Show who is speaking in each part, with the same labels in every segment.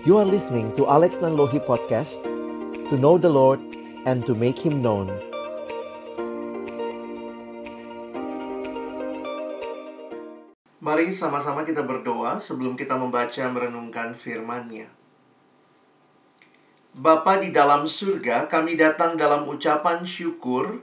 Speaker 1: You are listening to Alex Nanlohi Podcast To know the Lord and to make Him known
Speaker 2: Mari sama-sama kita berdoa sebelum kita membaca merenungkan firman-Nya. Bapa di dalam surga, kami datang dalam ucapan syukur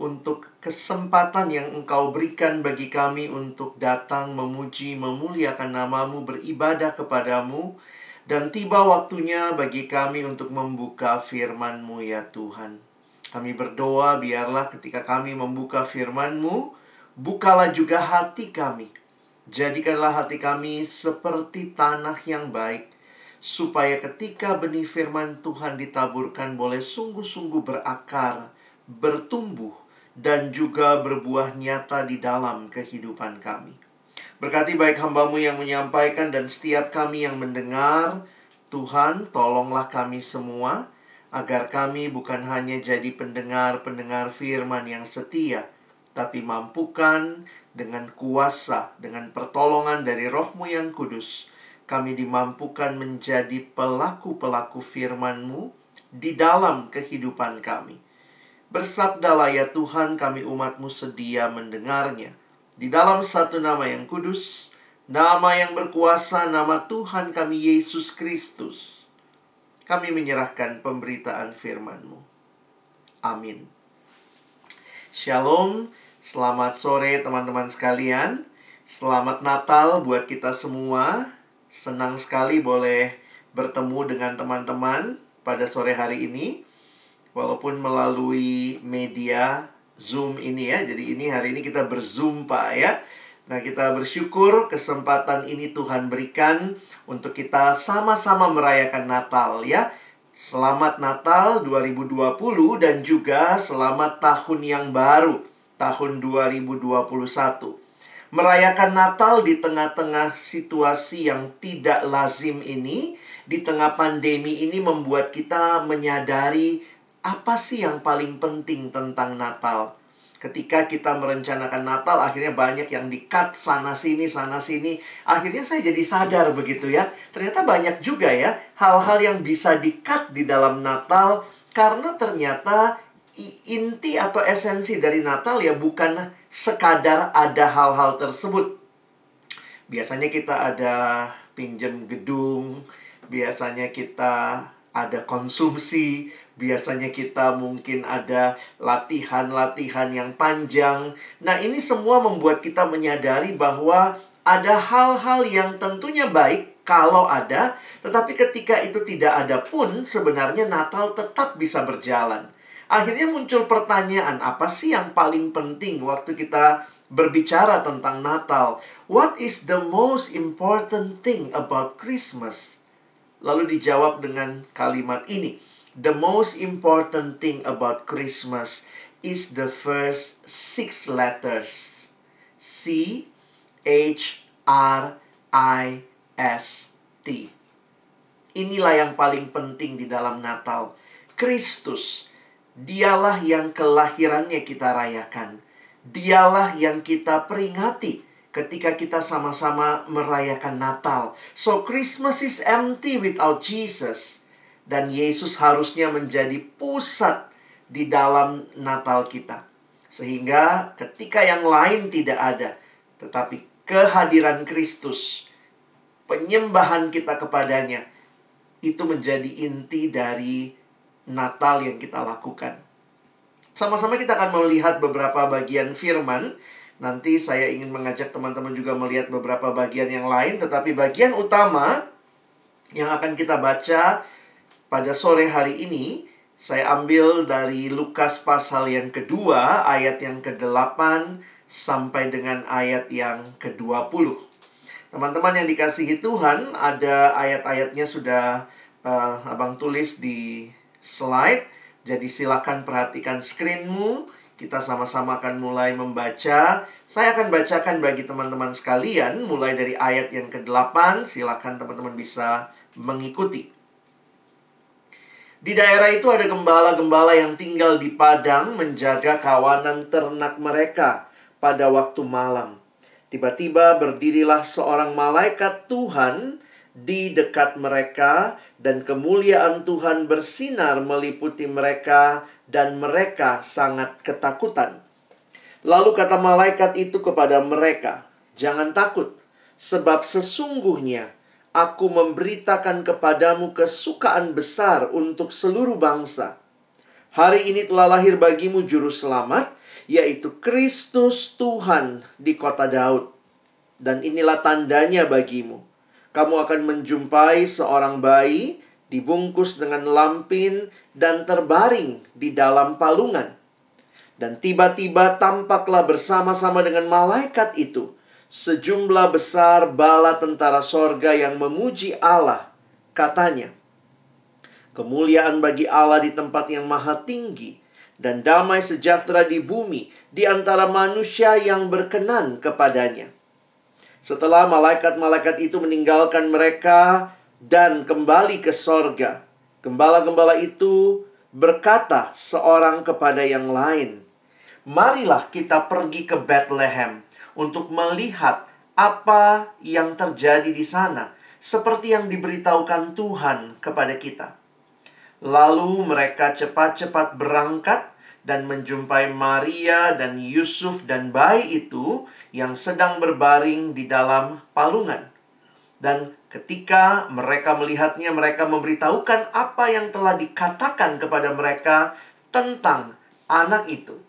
Speaker 2: untuk kesempatan yang Engkau berikan bagi kami untuk datang memuji, memuliakan namamu, beribadah kepadamu, dan tiba waktunya bagi kami untuk membuka firman-Mu ya Tuhan. Kami berdoa biarlah ketika kami membuka firman-Mu, bukalah juga hati kami. Jadikanlah hati kami seperti tanah yang baik, supaya ketika benih firman Tuhan ditaburkan boleh sungguh-sungguh berakar, bertumbuh, dan juga berbuah nyata di dalam kehidupan kami. Berkati baik hambamu yang menyampaikan dan setiap kami yang mendengar, Tuhan tolonglah kami semua, agar kami bukan hanya jadi pendengar-pendengar firman yang setia, tapi mampukan dengan kuasa, dengan pertolongan dari rohmu yang kudus, kami dimampukan menjadi pelaku-pelaku firman-Mu di dalam kehidupan kami. Bersabdalah ya Tuhan kami umatmu sedia mendengarnya. Di dalam satu nama yang kudus, nama yang berkuasa, nama Tuhan kami Yesus Kristus. Kami menyerahkan pemberitaan firman-Mu. Amin. Shalom, selamat sore teman-teman sekalian. Selamat Natal buat kita semua. Senang sekali boleh bertemu dengan teman-teman pada sore hari ini walaupun melalui media Zoom ini ya. Jadi ini hari ini kita berzoom Pak ya. Nah, kita bersyukur kesempatan ini Tuhan berikan untuk kita sama-sama merayakan Natal ya. Selamat Natal 2020 dan juga selamat tahun yang baru tahun 2021. Merayakan Natal di tengah-tengah situasi yang tidak lazim ini, di tengah pandemi ini membuat kita menyadari apa sih yang paling penting tentang Natal? Ketika kita merencanakan Natal, akhirnya banyak yang di-cut sana-sini, sana-sini. Akhirnya saya jadi sadar begitu ya. Ternyata banyak juga ya hal-hal yang bisa di-cut di dalam Natal. Karena ternyata inti atau esensi dari Natal ya bukan sekadar ada hal-hal tersebut. Biasanya kita ada pinjam gedung, biasanya kita ada konsumsi, Biasanya kita mungkin ada latihan-latihan yang panjang. Nah, ini semua membuat kita menyadari bahwa ada hal-hal yang tentunya baik kalau ada, tetapi ketika itu tidak ada pun sebenarnya Natal tetap bisa berjalan. Akhirnya muncul pertanyaan, apa sih yang paling penting waktu kita berbicara tentang Natal? What is the most important thing about Christmas? Lalu dijawab dengan kalimat ini the most important thing about Christmas is the first six letters C H R I S T. Inilah yang paling penting di dalam Natal. Kristus, dialah yang kelahirannya kita rayakan. Dialah yang kita peringati ketika kita sama-sama merayakan Natal. So Christmas is empty without Jesus dan Yesus harusnya menjadi pusat di dalam Natal kita. Sehingga ketika yang lain tidak ada, tetapi kehadiran Kristus, penyembahan kita kepadanya, itu menjadi inti dari Natal yang kita lakukan. Sama-sama kita akan melihat beberapa bagian firman. Nanti saya ingin mengajak teman-teman juga melihat beberapa bagian yang lain, tetapi bagian utama yang akan kita baca pada sore hari ini, saya ambil dari Lukas pasal yang kedua, ayat yang ke-8 sampai dengan ayat yang ke-20. Teman-teman yang dikasihi Tuhan, ada ayat-ayatnya sudah uh, Abang tulis di slide. Jadi silakan perhatikan screenmu. Kita sama-sama akan mulai membaca. Saya akan bacakan bagi teman-teman sekalian mulai dari ayat yang ke-8. Silakan teman-teman bisa mengikuti. Di daerah itu ada gembala-gembala yang tinggal di padang menjaga kawanan ternak mereka pada waktu malam. Tiba-tiba berdirilah seorang malaikat Tuhan di dekat mereka, dan kemuliaan Tuhan bersinar meliputi mereka, dan mereka sangat ketakutan. Lalu kata malaikat itu kepada mereka, "Jangan takut, sebab sesungguhnya aku memberitakan kepadamu kesukaan besar untuk seluruh bangsa. Hari ini telah lahir bagimu juru selamat, yaitu Kristus Tuhan di kota Daud. Dan inilah tandanya bagimu. Kamu akan menjumpai seorang bayi dibungkus dengan lampin dan terbaring di dalam palungan. Dan tiba-tiba tampaklah bersama-sama dengan malaikat itu sejumlah besar bala tentara sorga yang memuji Allah. Katanya, kemuliaan bagi Allah di tempat yang maha tinggi, dan damai sejahtera di bumi di antara manusia yang berkenan kepadanya. Setelah malaikat-malaikat itu meninggalkan mereka dan kembali ke sorga, gembala-gembala itu berkata seorang kepada yang lain, Marilah kita pergi ke Bethlehem untuk melihat apa yang terjadi di sana, seperti yang diberitahukan Tuhan kepada kita. Lalu mereka cepat-cepat berangkat dan menjumpai Maria dan Yusuf dan bayi itu yang sedang berbaring di dalam palungan. Dan ketika mereka melihatnya, mereka memberitahukan apa yang telah dikatakan kepada mereka tentang anak itu.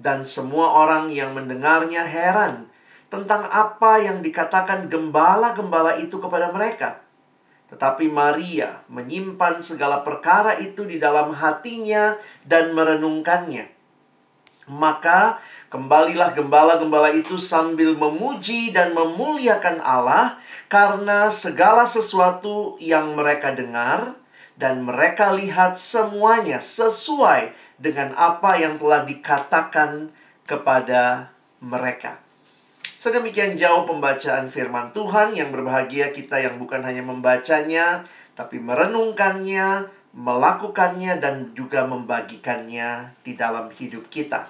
Speaker 2: Dan semua orang yang mendengarnya heran tentang apa yang dikatakan gembala-gembala itu kepada mereka. Tetapi Maria menyimpan segala perkara itu di dalam hatinya dan merenungkannya. Maka kembalilah gembala-gembala itu sambil memuji dan memuliakan Allah karena segala sesuatu yang mereka dengar dan mereka lihat semuanya sesuai dengan apa yang telah dikatakan kepada mereka. Sedemikian jauh pembacaan firman Tuhan yang berbahagia kita yang bukan hanya membacanya, tapi merenungkannya, melakukannya, dan juga membagikannya di dalam hidup kita.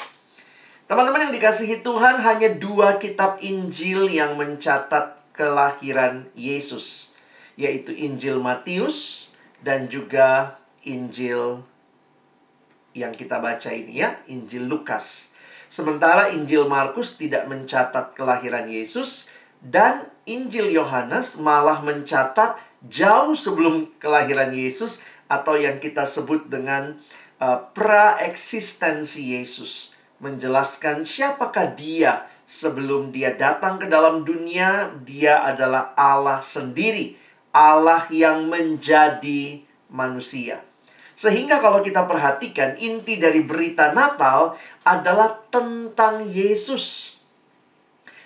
Speaker 2: Teman-teman yang dikasihi Tuhan, hanya dua kitab Injil yang mencatat kelahiran Yesus, yaitu Injil Matius dan juga Injil yang kita baca ini ya, Injil Lukas. Sementara Injil Markus tidak mencatat kelahiran Yesus dan Injil Yohanes malah mencatat jauh sebelum kelahiran Yesus atau yang kita sebut dengan uh, praeksistensi Yesus. Menjelaskan siapakah dia sebelum dia datang ke dalam dunia, dia adalah Allah sendiri, Allah yang menjadi manusia. Sehingga kalau kita perhatikan inti dari berita Natal adalah tentang Yesus.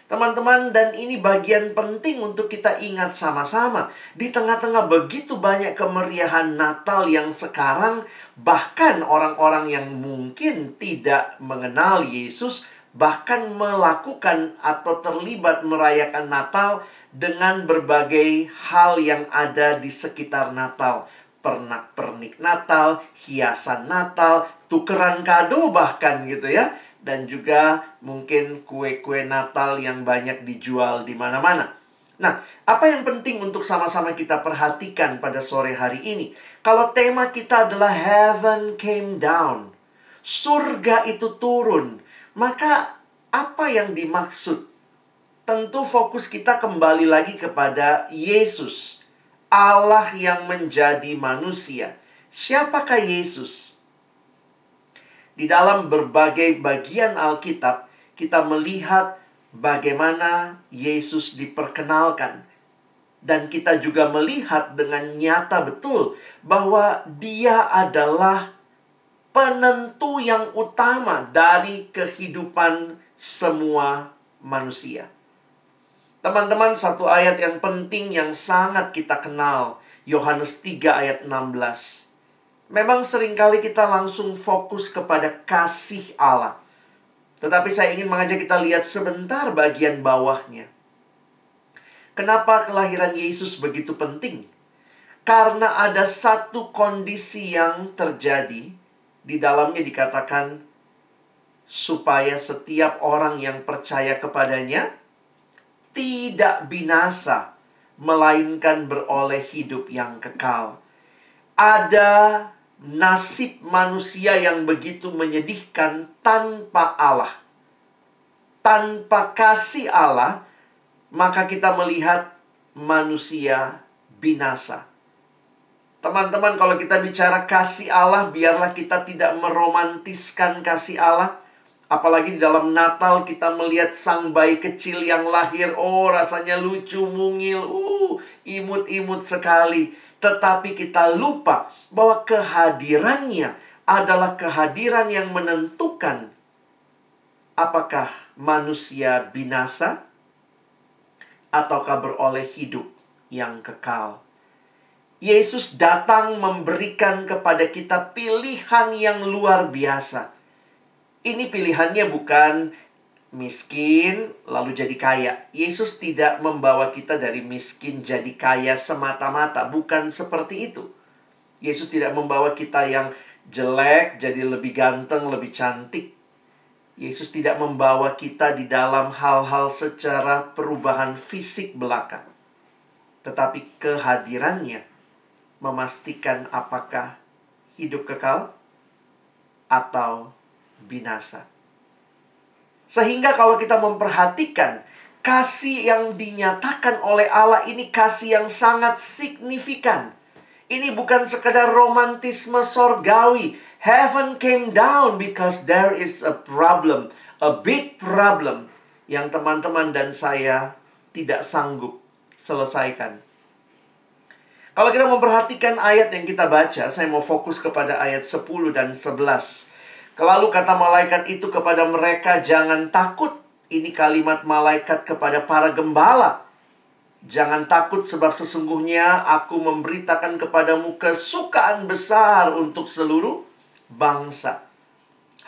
Speaker 2: Teman-teman, dan ini bagian penting untuk kita ingat sama-sama. Di tengah-tengah begitu banyak kemeriahan Natal yang sekarang, bahkan orang-orang yang mungkin tidak mengenal Yesus, bahkan melakukan atau terlibat merayakan Natal dengan berbagai hal yang ada di sekitar Natal pernak-pernik Natal, hiasan Natal, tukeran kado bahkan gitu ya. Dan juga mungkin kue-kue Natal yang banyak dijual di mana-mana. Nah, apa yang penting untuk sama-sama kita perhatikan pada sore hari ini? Kalau tema kita adalah heaven came down, surga itu turun, maka apa yang dimaksud? Tentu fokus kita kembali lagi kepada Yesus. Allah yang menjadi manusia. Siapakah Yesus? Di dalam berbagai bagian Alkitab, kita melihat bagaimana Yesus diperkenalkan. Dan kita juga melihat dengan nyata betul bahwa dia adalah penentu yang utama dari kehidupan semua manusia. Teman-teman, satu ayat yang penting yang sangat kita kenal. Yohanes 3 ayat 16. Memang sering kali kita langsung fokus kepada kasih Allah. Tetapi saya ingin mengajak kita lihat sebentar bagian bawahnya. Kenapa kelahiran Yesus begitu penting? Karena ada satu kondisi yang terjadi di dalamnya dikatakan supaya setiap orang yang percaya kepadanya tidak binasa, melainkan beroleh hidup yang kekal. Ada nasib manusia yang begitu menyedihkan tanpa Allah. Tanpa kasih Allah, maka kita melihat manusia binasa. Teman-teman, kalau kita bicara kasih Allah, biarlah kita tidak meromantiskan kasih Allah. Apalagi di dalam Natal kita melihat sang bayi kecil yang lahir. Oh, rasanya lucu, mungil. Uh, imut-imut sekali. Tetapi kita lupa bahwa kehadirannya adalah kehadiran yang menentukan apakah manusia binasa ataukah beroleh hidup yang kekal. Yesus datang memberikan kepada kita pilihan yang luar biasa. Ini pilihannya bukan miskin lalu jadi kaya. Yesus tidak membawa kita dari miskin jadi kaya semata-mata, bukan seperti itu. Yesus tidak membawa kita yang jelek jadi lebih ganteng, lebih cantik. Yesus tidak membawa kita di dalam hal-hal secara perubahan fisik belaka. Tetapi kehadirannya memastikan apakah hidup kekal atau binasa. Sehingga kalau kita memperhatikan kasih yang dinyatakan oleh Allah ini kasih yang sangat signifikan. Ini bukan sekedar romantisme sorgawi. Heaven came down because there is a problem, a big problem yang teman-teman dan saya tidak sanggup selesaikan. Kalau kita memperhatikan ayat yang kita baca, saya mau fokus kepada ayat 10 dan 11. Lalu kata malaikat itu kepada mereka, "Jangan takut." Ini kalimat malaikat kepada para gembala. Jangan takut sebab sesungguhnya aku memberitakan kepadamu kesukaan besar untuk seluruh bangsa.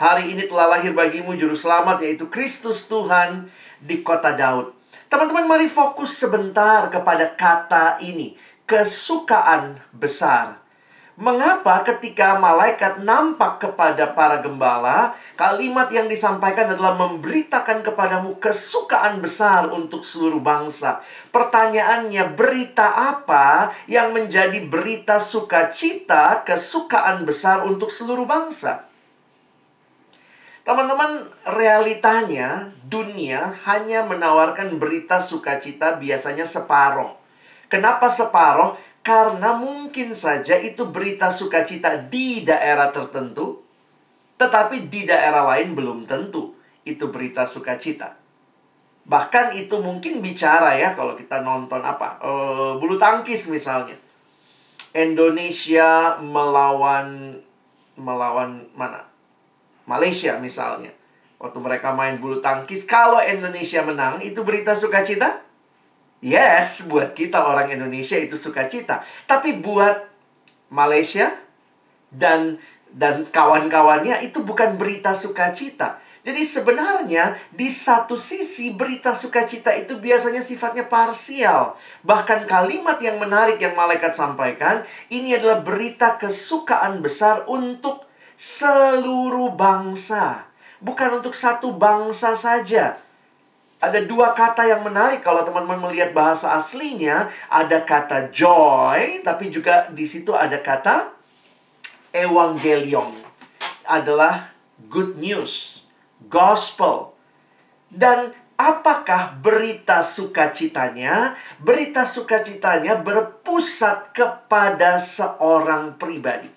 Speaker 2: Hari ini telah lahir bagimu juru selamat yaitu Kristus Tuhan di kota Daud. Teman-teman mari fokus sebentar kepada kata ini kesukaan besar. Mengapa ketika malaikat nampak kepada para gembala, kalimat yang disampaikan adalah memberitakan kepadamu kesukaan besar untuk seluruh bangsa. Pertanyaannya, berita apa yang menjadi berita sukacita, kesukaan besar untuk seluruh bangsa? Teman-teman, realitanya dunia hanya menawarkan berita sukacita biasanya separoh. Kenapa separoh? Karena mungkin saja itu berita sukacita di daerah tertentu, tetapi di daerah lain belum tentu itu berita sukacita. Bahkan itu mungkin bicara ya kalau kita nonton apa e, bulu tangkis misalnya. Indonesia melawan melawan mana? Malaysia misalnya. Waktu mereka main bulu tangkis, kalau Indonesia menang itu berita sukacita? Yes, buat kita orang Indonesia itu sukacita. Tapi buat Malaysia dan dan kawan-kawannya itu bukan berita sukacita. Jadi sebenarnya di satu sisi berita sukacita itu biasanya sifatnya parsial. Bahkan kalimat yang menarik yang malaikat sampaikan, ini adalah berita kesukaan besar untuk seluruh bangsa. Bukan untuk satu bangsa saja ada dua kata yang menarik kalau teman-teman melihat bahasa aslinya. Ada kata joy tapi juga di situ ada kata evangelion. Adalah good news gospel. Dan apakah berita sukacitanya? Berita sukacitanya berpusat kepada seorang pribadi.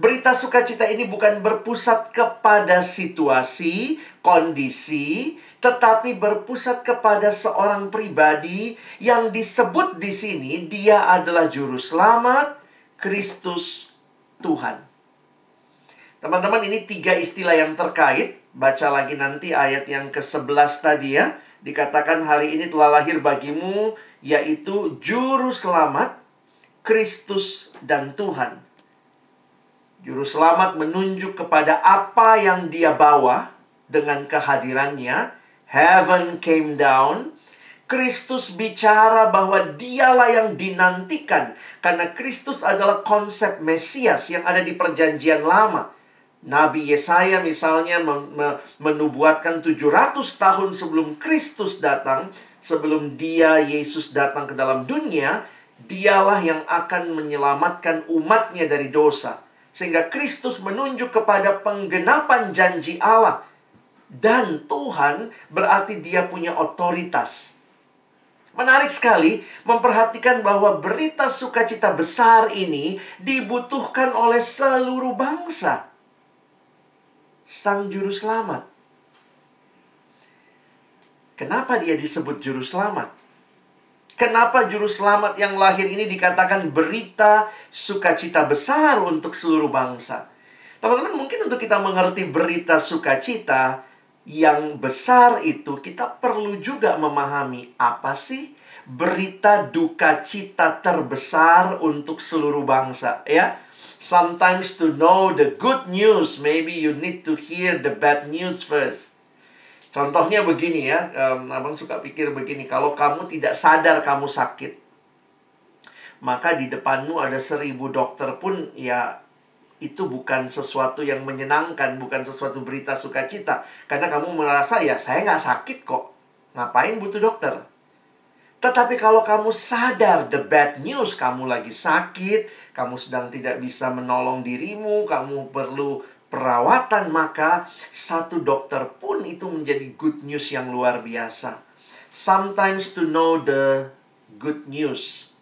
Speaker 2: Berita sukacita ini bukan berpusat kepada situasi, kondisi, tetapi berpusat kepada seorang pribadi yang disebut di sini dia adalah juru selamat Kristus Tuhan. Teman-teman ini tiga istilah yang terkait. Baca lagi nanti ayat yang ke-11 tadi ya. Dikatakan hari ini telah lahir bagimu yaitu juru selamat Kristus dan Tuhan. Juru selamat menunjuk kepada apa yang dia bawa dengan kehadirannya heaven came down, Kristus bicara bahwa dialah yang dinantikan karena Kristus adalah konsep Mesias yang ada di perjanjian lama. Nabi Yesaya misalnya menubuatkan 700 tahun sebelum Kristus datang, sebelum dia Yesus datang ke dalam dunia, dialah yang akan menyelamatkan umatnya dari dosa. Sehingga Kristus menunjuk kepada penggenapan janji Allah. Dan Tuhan berarti dia punya otoritas. Menarik sekali memperhatikan bahwa berita sukacita besar ini dibutuhkan oleh seluruh bangsa. Sang Juru Selamat. Kenapa dia disebut Juru Selamat? Kenapa Juru Selamat yang lahir ini dikatakan berita sukacita besar untuk seluruh bangsa? Teman-teman, mungkin untuk kita mengerti berita sukacita, yang besar itu kita perlu juga memahami apa sih berita duka cita terbesar untuk seluruh bangsa ya? Sometimes to know the good news maybe you need to hear the bad news first. Contohnya begini ya. Um, abang suka pikir begini kalau kamu tidak sadar kamu sakit maka di depanmu ada seribu dokter pun ya itu bukan sesuatu yang menyenangkan, bukan sesuatu berita sukacita. Karena kamu merasa, ya saya nggak sakit kok. Ngapain butuh dokter? Tetapi kalau kamu sadar the bad news, kamu lagi sakit, kamu sedang tidak bisa menolong dirimu, kamu perlu perawatan, maka satu dokter pun itu menjadi good news yang luar biasa. Sometimes to know the good news,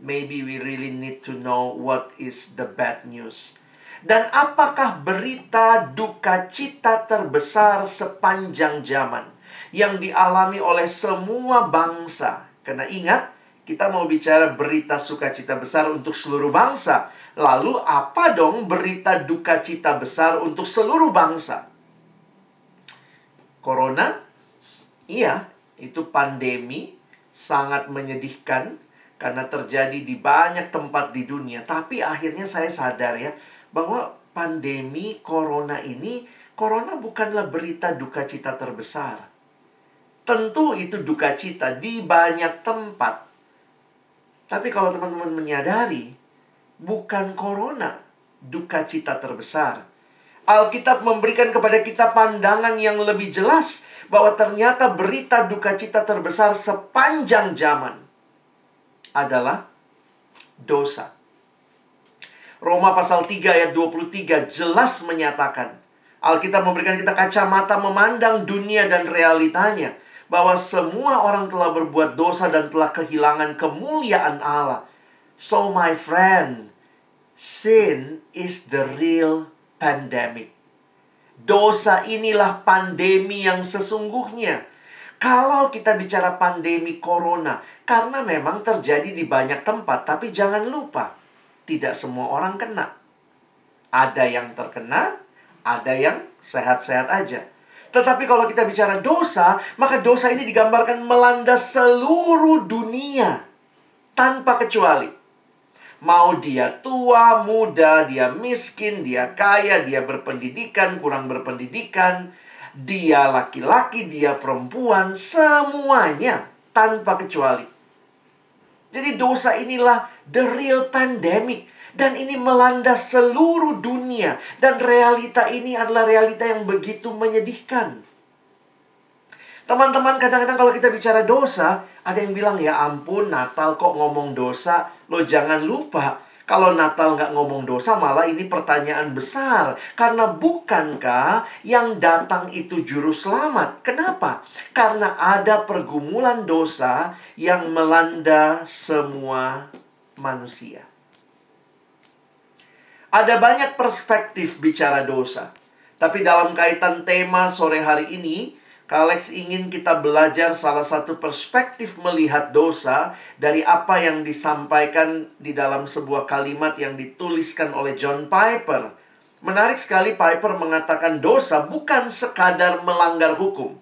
Speaker 2: maybe we really need to know what is the bad news. Dan apakah berita duka cita terbesar sepanjang zaman yang dialami oleh semua bangsa? Karena ingat, kita mau bicara berita sukacita besar untuk seluruh bangsa. Lalu apa dong berita duka cita besar untuk seluruh bangsa? Corona? Iya, itu pandemi sangat menyedihkan karena terjadi di banyak tempat di dunia. Tapi akhirnya saya sadar ya, bahwa pandemi corona ini, corona bukanlah berita duka cita terbesar. Tentu itu duka cita di banyak tempat. Tapi kalau teman-teman menyadari, bukan corona duka cita terbesar. Alkitab memberikan kepada kita pandangan yang lebih jelas bahwa ternyata berita duka cita terbesar sepanjang zaman adalah dosa. Roma pasal 3 ayat 23 jelas menyatakan Alkitab memberikan kita kacamata memandang dunia dan realitanya bahwa semua orang telah berbuat dosa dan telah kehilangan kemuliaan Allah. So my friend, sin is the real pandemic. Dosa inilah pandemi yang sesungguhnya. Kalau kita bicara pandemi corona, karena memang terjadi di banyak tempat, tapi jangan lupa, tidak semua orang kena. Ada yang terkena, ada yang sehat-sehat aja. Tetapi kalau kita bicara dosa, maka dosa ini digambarkan melanda seluruh dunia tanpa kecuali. Mau dia tua, muda, dia miskin, dia kaya, dia berpendidikan, kurang berpendidikan, dia laki-laki, dia perempuan, semuanya tanpa kecuali. Jadi dosa inilah the real pandemic. Dan ini melanda seluruh dunia. Dan realita ini adalah realita yang begitu menyedihkan. Teman-teman, kadang-kadang kalau kita bicara dosa, ada yang bilang, ya ampun, Natal kok ngomong dosa. Lo jangan lupa, kalau Natal nggak ngomong dosa, malah ini pertanyaan besar. Karena bukankah yang datang itu juru selamat? Kenapa? Karena ada pergumulan dosa yang melanda semua manusia. Ada banyak perspektif bicara dosa. Tapi dalam kaitan tema sore hari ini, Kalex ingin kita belajar salah satu perspektif melihat dosa dari apa yang disampaikan di dalam sebuah kalimat yang dituliskan oleh John Piper. Menarik sekali Piper mengatakan dosa bukan sekadar melanggar hukum.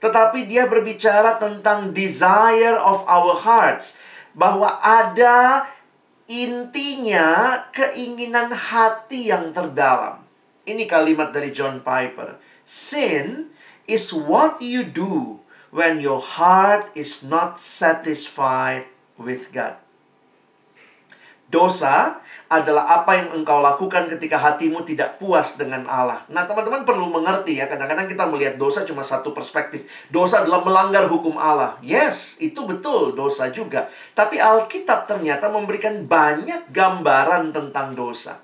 Speaker 2: Tetapi dia berbicara tentang desire of our hearts. Bahwa ada intinya keinginan hati yang terdalam. Ini kalimat dari John Piper. Sin is what you do when your heart is not satisfied with God. Dosa adalah apa yang engkau lakukan ketika hatimu tidak puas dengan Allah. Nah, teman-teman perlu mengerti ya, kadang-kadang kita melihat dosa cuma satu perspektif. Dosa adalah melanggar hukum Allah. Yes, itu betul, dosa juga. Tapi Alkitab ternyata memberikan banyak gambaran tentang dosa.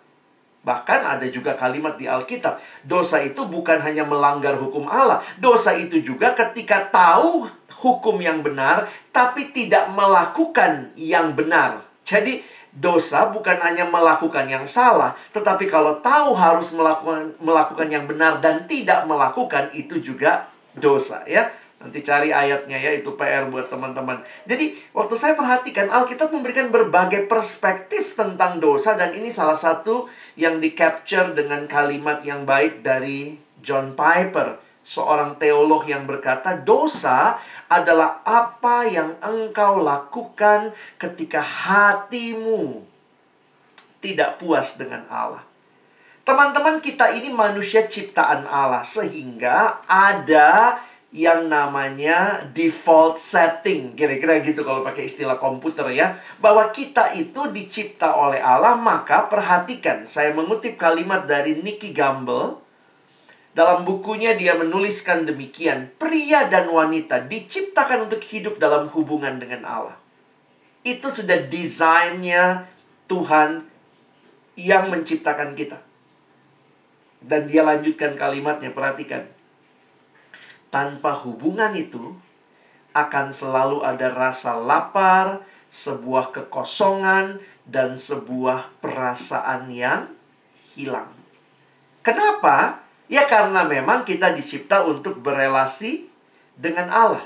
Speaker 2: Bahkan ada juga kalimat di Alkitab, dosa itu bukan hanya melanggar hukum Allah, dosa itu juga ketika tahu hukum yang benar tapi tidak melakukan yang benar. Jadi dosa bukan hanya melakukan yang salah, tetapi kalau tahu harus melakukan melakukan yang benar dan tidak melakukan itu juga dosa ya. Nanti cari ayatnya ya, itu PR buat teman-teman. Jadi, waktu saya perhatikan, Alkitab memberikan berbagai perspektif tentang dosa dan ini salah satu yang di-capture dengan kalimat yang baik dari John Piper, seorang teolog yang berkata, "Dosa adalah apa yang engkau lakukan ketika hatimu tidak puas dengan Allah." Teman-teman, kita ini manusia ciptaan Allah, sehingga ada yang namanya default setting. Kira-kira gitu kalau pakai istilah komputer ya. Bahwa kita itu dicipta oleh Allah, maka perhatikan. Saya mengutip kalimat dari Nicky Gamble. Dalam bukunya dia menuliskan demikian. Pria dan wanita diciptakan untuk hidup dalam hubungan dengan Allah. Itu sudah desainnya Tuhan yang menciptakan kita. Dan dia lanjutkan kalimatnya, perhatikan tanpa hubungan itu akan selalu ada rasa lapar, sebuah kekosongan, dan sebuah perasaan yang hilang. Kenapa? Ya karena memang kita dicipta untuk berelasi dengan Allah.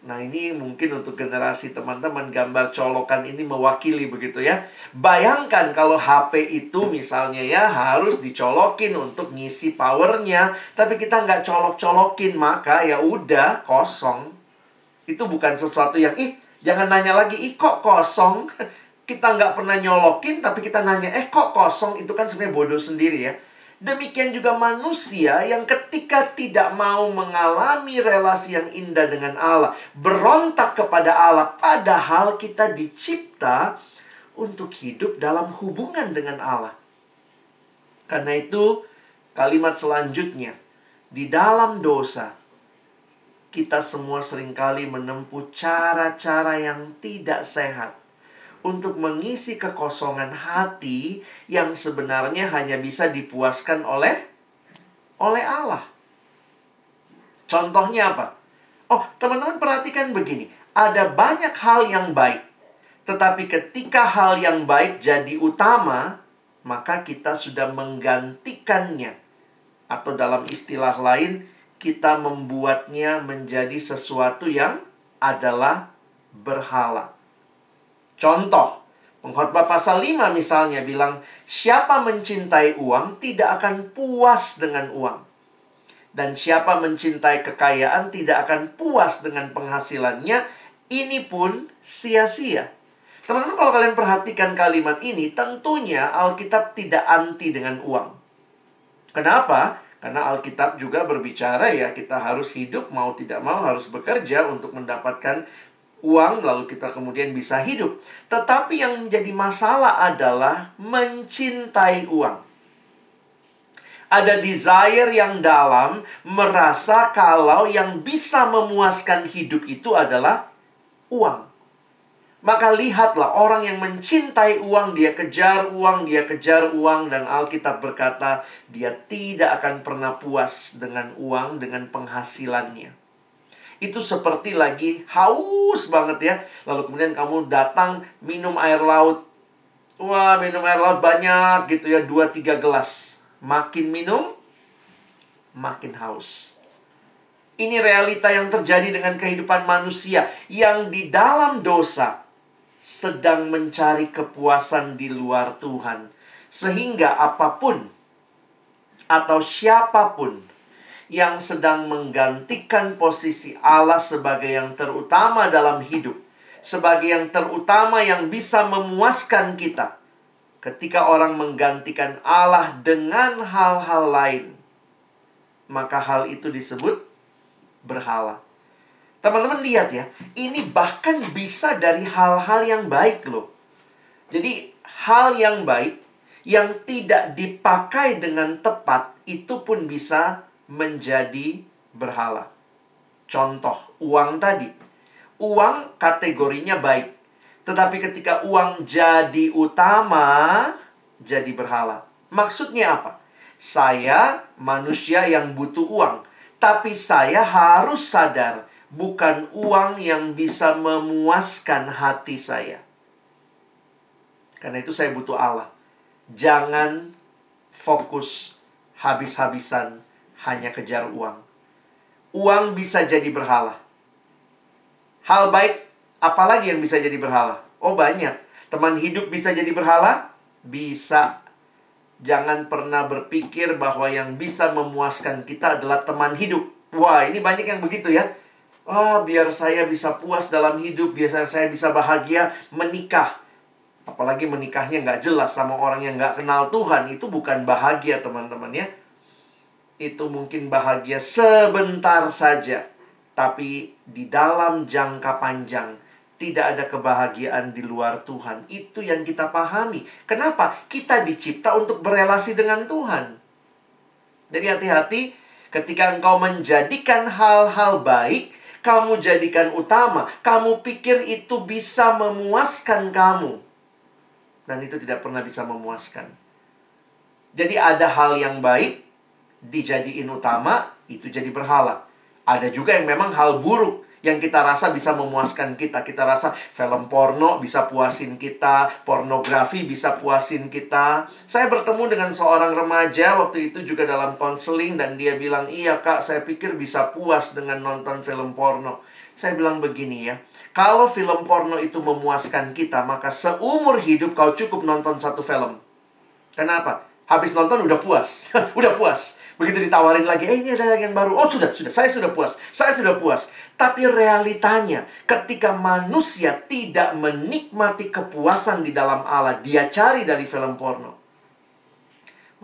Speaker 2: Nah ini mungkin untuk generasi teman-teman gambar colokan ini mewakili begitu ya. Bayangkan kalau HP itu misalnya ya harus dicolokin untuk ngisi powernya. Tapi kita nggak colok-colokin maka ya udah kosong. Itu bukan sesuatu yang ih jangan nanya lagi ih kok kosong. Kita nggak pernah nyolokin tapi kita nanya eh kok kosong itu kan sebenarnya bodoh sendiri ya. Demikian juga manusia yang ketika tidak mau mengalami relasi yang indah dengan Allah, berontak kepada Allah, padahal kita dicipta untuk hidup dalam hubungan dengan Allah. Karena itu, kalimat selanjutnya, di dalam dosa, kita semua sering kali menempuh cara-cara yang tidak sehat untuk mengisi kekosongan hati yang sebenarnya hanya bisa dipuaskan oleh oleh Allah. Contohnya apa? Oh, teman-teman perhatikan begini. Ada banyak hal yang baik. Tetapi ketika hal yang baik jadi utama, maka kita sudah menggantikannya. Atau dalam istilah lain, kita membuatnya menjadi sesuatu yang adalah berhala. Contoh, pengkhotbah pasal 5 misalnya bilang, siapa mencintai uang tidak akan puas dengan uang. Dan siapa mencintai kekayaan tidak akan puas dengan penghasilannya, ini pun sia-sia. Teman-teman kalau kalian perhatikan kalimat ini, tentunya Alkitab tidak anti dengan uang. Kenapa? Karena Alkitab juga berbicara ya kita harus hidup mau tidak mau harus bekerja untuk mendapatkan uang lalu kita kemudian bisa hidup. Tetapi yang menjadi masalah adalah mencintai uang. Ada desire yang dalam merasa kalau yang bisa memuaskan hidup itu adalah uang. Maka lihatlah orang yang mencintai uang, dia kejar uang, dia kejar uang dan Alkitab berkata dia tidak akan pernah puas dengan uang, dengan penghasilannya itu seperti lagi haus banget ya. Lalu kemudian kamu datang minum air laut. Wah, minum air laut banyak gitu ya, 2-3 gelas. Makin minum, makin haus. Ini realita yang terjadi dengan kehidupan manusia yang di dalam dosa sedang mencari kepuasan di luar Tuhan. Sehingga apa pun atau siapa pun yang sedang menggantikan posisi Allah sebagai yang terutama dalam hidup, sebagai yang terutama yang bisa memuaskan kita. Ketika orang menggantikan Allah dengan hal-hal lain, maka hal itu disebut berhala. Teman-teman lihat ya, ini bahkan bisa dari hal-hal yang baik loh. Jadi hal yang baik yang tidak dipakai dengan tepat itu pun bisa menjadi berhala. Contoh, uang tadi. Uang kategorinya baik. Tetapi ketika uang jadi utama, jadi berhala. Maksudnya apa? Saya manusia yang butuh uang. Tapi saya harus sadar, bukan uang yang bisa memuaskan hati saya. Karena itu saya butuh Allah. Jangan fokus habis-habisan hanya kejar uang. Uang bisa jadi berhala. Hal baik, apalagi yang bisa jadi berhala? Oh banyak. Teman hidup bisa jadi berhala? Bisa. Jangan pernah berpikir bahwa yang bisa memuaskan kita adalah teman hidup. Wah, ini banyak yang begitu ya. Wah, biar saya bisa puas dalam hidup, biar saya bisa bahagia, menikah. Apalagi menikahnya nggak jelas sama orang yang nggak kenal Tuhan. Itu bukan bahagia, teman-teman ya itu mungkin bahagia sebentar saja, tapi di dalam jangka panjang tidak ada kebahagiaan di luar Tuhan. Itu yang kita pahami. Kenapa? Kita dicipta untuk berelasi dengan Tuhan. Jadi hati-hati ketika engkau menjadikan hal-hal baik, kamu jadikan utama, kamu pikir itu bisa memuaskan kamu. Dan itu tidak pernah bisa memuaskan. Jadi ada hal yang baik, dijadiin utama, itu jadi berhala. Ada juga yang memang hal buruk yang kita rasa bisa memuaskan kita. Kita rasa film porno bisa puasin kita, pornografi bisa puasin kita. Saya bertemu dengan seorang remaja waktu itu juga dalam konseling dan dia bilang, "Iya, Kak, saya pikir bisa puas dengan nonton film porno." Saya bilang begini ya, kalau film porno itu memuaskan kita, maka seumur hidup kau cukup nonton satu film. Kenapa? Habis nonton udah puas. udah puas. Begitu ditawarin lagi, eh ini ada yang baru. Oh sudah, sudah, saya sudah puas. Saya sudah puas. Tapi realitanya, ketika manusia tidak menikmati kepuasan di dalam Allah, dia cari dari film porno.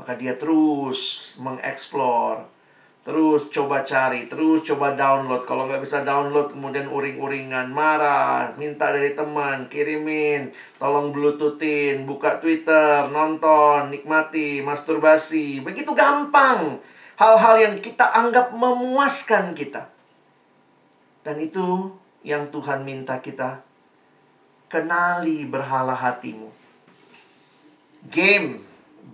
Speaker 2: Maka dia terus mengeksplor, terus coba cari, terus coba download. Kalau nggak bisa download, kemudian uring-uringan, marah, minta dari teman, kirimin, tolong bluetoothin, buka Twitter, nonton, nikmati, masturbasi. Begitu gampang. Hal-hal yang kita anggap memuaskan kita. Dan itu yang Tuhan minta kita kenali berhala hatimu. Game.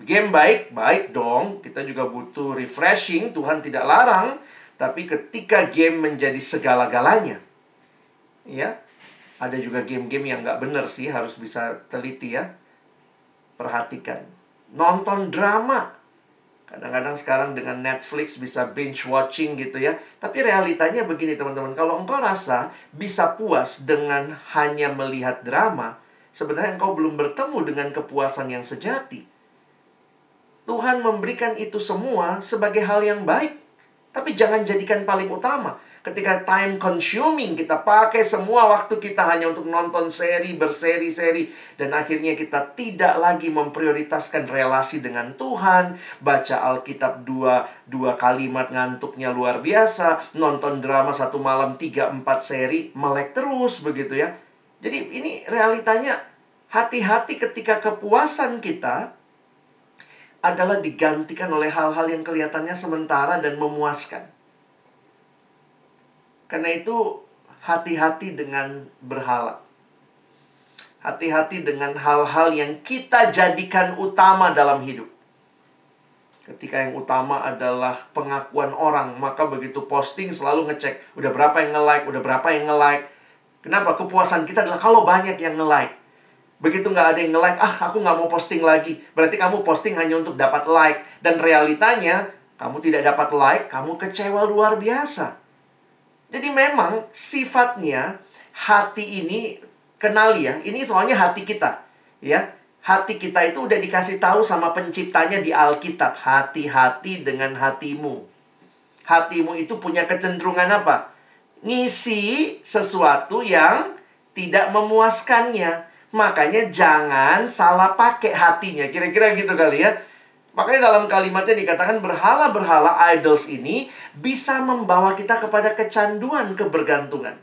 Speaker 2: Game baik, baik dong. Kita juga butuh refreshing. Tuhan tidak larang. Tapi ketika game menjadi segala-galanya. Ya, ada juga game-game yang nggak benar sih. Harus bisa teliti ya. Perhatikan. Nonton drama Kadang-kadang sekarang dengan Netflix bisa binge watching gitu ya. Tapi realitanya begini teman-teman. Kalau engkau rasa bisa puas dengan hanya melihat drama, sebenarnya engkau belum bertemu dengan kepuasan yang sejati. Tuhan memberikan itu semua sebagai hal yang baik. Tapi jangan jadikan paling utama. Ketika time consuming kita pakai semua waktu kita hanya untuk nonton seri berseri-seri. Dan akhirnya kita tidak lagi memprioritaskan relasi dengan Tuhan. Baca Alkitab dua dua kalimat ngantuknya luar biasa. Nonton drama satu malam tiga empat seri melek terus begitu ya. Jadi ini realitanya hati-hati ketika kepuasan kita adalah digantikan oleh hal-hal yang kelihatannya sementara dan memuaskan. Karena itu hati-hati dengan berhala. Hati-hati dengan hal-hal yang kita jadikan utama dalam hidup. Ketika yang utama adalah pengakuan orang, maka begitu posting selalu ngecek, udah berapa yang nge-like, udah berapa yang nge-like. Kenapa? Kepuasan kita adalah kalau banyak yang nge-like. Begitu nggak ada yang nge-like, ah aku nggak mau posting lagi. Berarti kamu posting hanya untuk dapat like. Dan realitanya, kamu tidak dapat like, kamu kecewa luar biasa. Jadi memang sifatnya hati ini kenali ya. Ini soalnya hati kita, ya. Hati kita itu udah dikasih tahu sama penciptanya di Alkitab. Hati-hati dengan hatimu. Hatimu itu punya kecenderungan apa? Ngisi sesuatu yang tidak memuaskannya. Makanya jangan salah pakai hatinya. Kira-kira gitu kali ya. Makanya dalam kalimatnya dikatakan berhala-berhala idols ini bisa membawa kita kepada kecanduan kebergantungan.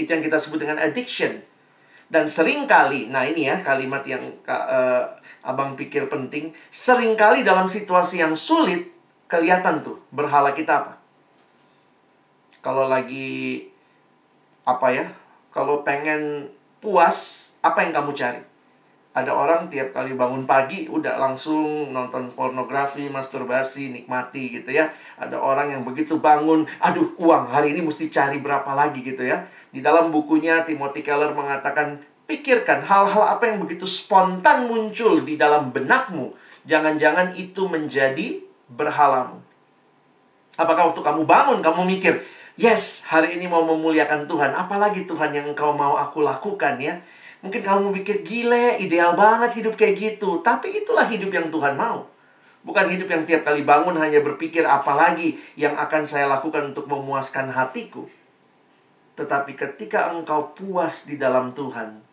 Speaker 2: Itu yang kita sebut dengan addiction. Dan sering kali, nah ini ya kalimat yang uh, abang pikir penting, sering kali dalam situasi yang sulit, kelihatan tuh berhala kita apa. Kalau lagi, apa ya, kalau pengen puas, apa yang kamu cari? Ada orang tiap kali bangun pagi udah langsung nonton pornografi, masturbasi, nikmati gitu ya. Ada orang yang begitu bangun, aduh uang hari ini mesti cari berapa lagi gitu ya di dalam bukunya Timothy Keller mengatakan, pikirkan hal-hal apa yang begitu spontan muncul di dalam benakmu. Jangan-jangan itu menjadi berhalamu. Apakah waktu kamu bangun, kamu mikir, yes, hari ini mau memuliakan Tuhan. Apalagi Tuhan yang engkau mau aku lakukan ya. Mungkin kamu mikir, gile, ideal banget hidup kayak gitu. Tapi itulah hidup yang Tuhan mau. Bukan hidup yang tiap kali bangun hanya berpikir apalagi yang akan saya lakukan untuk memuaskan hatiku. Tetapi ketika engkau puas di dalam Tuhan,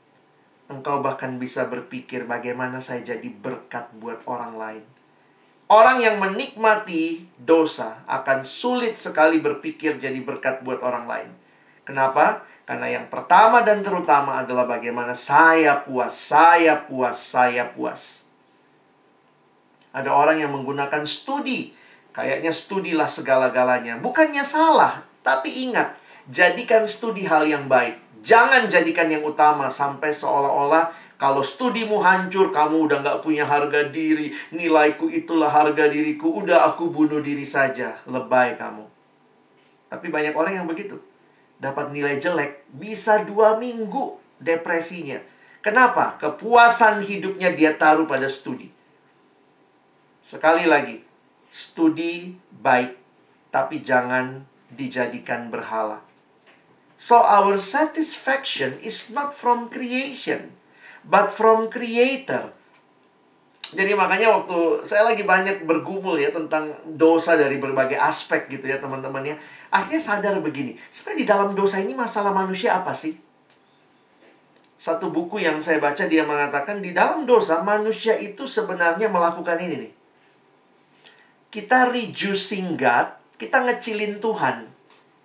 Speaker 2: engkau bahkan bisa berpikir bagaimana saya jadi berkat buat orang lain. Orang yang menikmati dosa akan sulit sekali berpikir jadi berkat buat orang lain. Kenapa? Karena yang pertama dan terutama adalah bagaimana saya puas, saya puas, saya puas. Ada orang yang menggunakan studi. Kayaknya studilah segala-galanya. Bukannya salah, tapi ingat, jadikan studi hal yang baik. Jangan jadikan yang utama sampai seolah-olah kalau studimu hancur, kamu udah nggak punya harga diri. Nilaiku itulah harga diriku. Udah aku bunuh diri saja. Lebay kamu. Tapi banyak orang yang begitu. Dapat nilai jelek, bisa dua minggu depresinya. Kenapa? Kepuasan hidupnya dia taruh pada studi. Sekali lagi, studi baik, tapi jangan dijadikan berhala. So our satisfaction is not from creation, but from creator. Jadi makanya waktu saya lagi banyak bergumul ya tentang dosa dari berbagai aspek gitu ya teman-teman ya. Akhirnya sadar begini, sebenarnya di dalam dosa ini masalah manusia apa sih? Satu buku yang saya baca dia mengatakan di dalam dosa manusia itu sebenarnya melakukan ini nih. Kita reducing God, kita ngecilin Tuhan.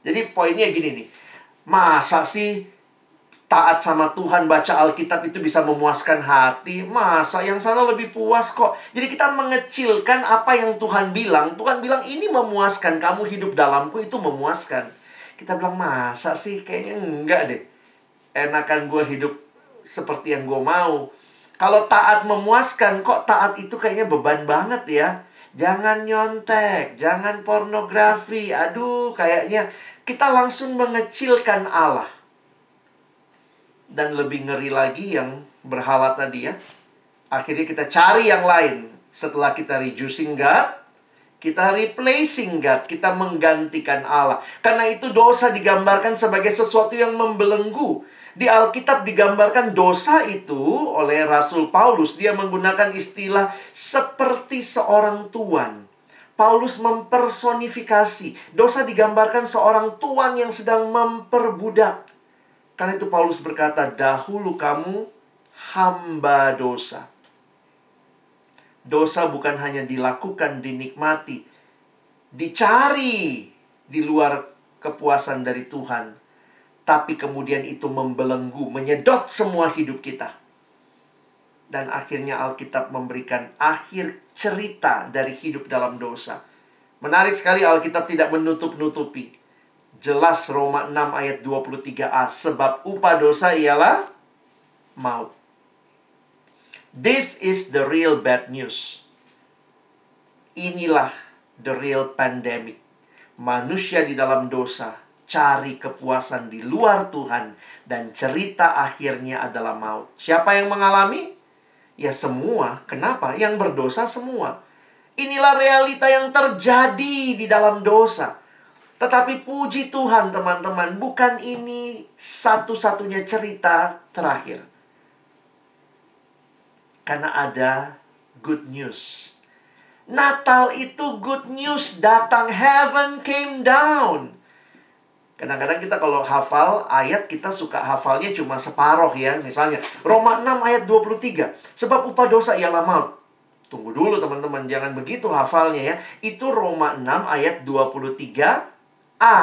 Speaker 2: Jadi poinnya gini nih Masa sih taat sama Tuhan, baca Alkitab itu bisa memuaskan hati? Masa yang sana lebih puas kok? Jadi kita mengecilkan apa yang Tuhan bilang. Tuhan bilang ini memuaskan, kamu hidup dalamku itu memuaskan. Kita bilang masa sih? Kayaknya enggak deh. Enakan gue hidup seperti yang gue mau. Kalau taat memuaskan, kok taat itu kayaknya beban banget ya. Jangan nyontek, jangan pornografi. Aduh, kayaknya kita langsung mengecilkan Allah. Dan lebih ngeri lagi yang berhala tadi ya. Akhirnya kita cari yang lain. Setelah kita reducing God, kita replacing God, kita menggantikan Allah. Karena itu dosa digambarkan sebagai sesuatu yang membelenggu. Di Alkitab digambarkan dosa itu oleh Rasul Paulus. Dia menggunakan istilah seperti seorang tuan. Paulus mempersonifikasi. Dosa digambarkan seorang tuan yang sedang memperbudak. Karena itu Paulus berkata, dahulu kamu hamba dosa. Dosa bukan hanya dilakukan, dinikmati, dicari di luar kepuasan dari Tuhan. Tapi kemudian itu membelenggu, menyedot semua hidup kita. Dan akhirnya Alkitab memberikan akhir cerita dari hidup dalam dosa. Menarik sekali Alkitab tidak menutup-nutupi. Jelas Roma 6 ayat 23a. Sebab upah dosa ialah maut. This is the real bad news. Inilah the real pandemic. Manusia di dalam dosa cari kepuasan di luar Tuhan dan cerita akhirnya adalah maut. Siapa yang mengalami? Ya semua. Kenapa? Yang berdosa semua. Inilah realita yang terjadi di dalam dosa. Tetapi puji Tuhan teman-teman, bukan ini satu-satunya cerita terakhir. Karena ada good news. Natal itu good news datang, heaven came down. Kadang-kadang kita kalau hafal ayat kita suka hafalnya cuma separoh ya. Misalnya Roma 6 ayat 23. Sebab upah dosa ialah maut. Tunggu dulu teman-teman, jangan begitu hafalnya ya. Itu Roma 6 ayat 23a.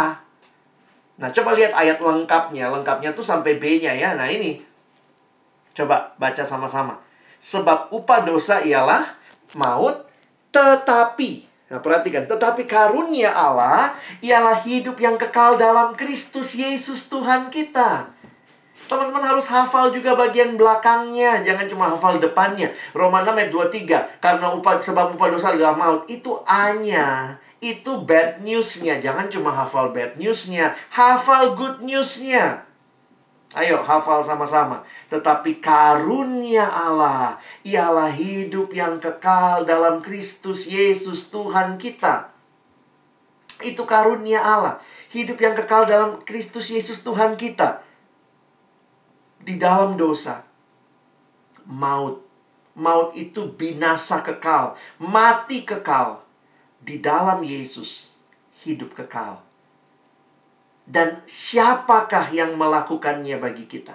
Speaker 2: Nah, coba lihat ayat lengkapnya. Lengkapnya tuh sampai B-nya ya. Nah, ini. Coba baca sama-sama. Sebab upah dosa ialah maut, tetapi Nah, perhatikan, tetapi karunia Allah ialah hidup yang kekal dalam Kristus Yesus Tuhan kita. Teman-teman harus hafal juga bagian belakangnya, jangan cuma hafal depannya. Roma 6 ayat 23, karena upah sebab upah dosa adalah maut. Itu hanya itu bad newsnya. Jangan cuma hafal bad newsnya, hafal good newsnya. Ayo hafal sama-sama. Tetapi karunia Allah ialah hidup yang kekal dalam Kristus Yesus Tuhan kita. Itu karunia Allah. Hidup yang kekal dalam Kristus Yesus Tuhan kita. Di dalam dosa. Maut. Maut itu binasa kekal. Mati kekal. Di dalam Yesus. Hidup kekal dan siapakah yang melakukannya bagi kita?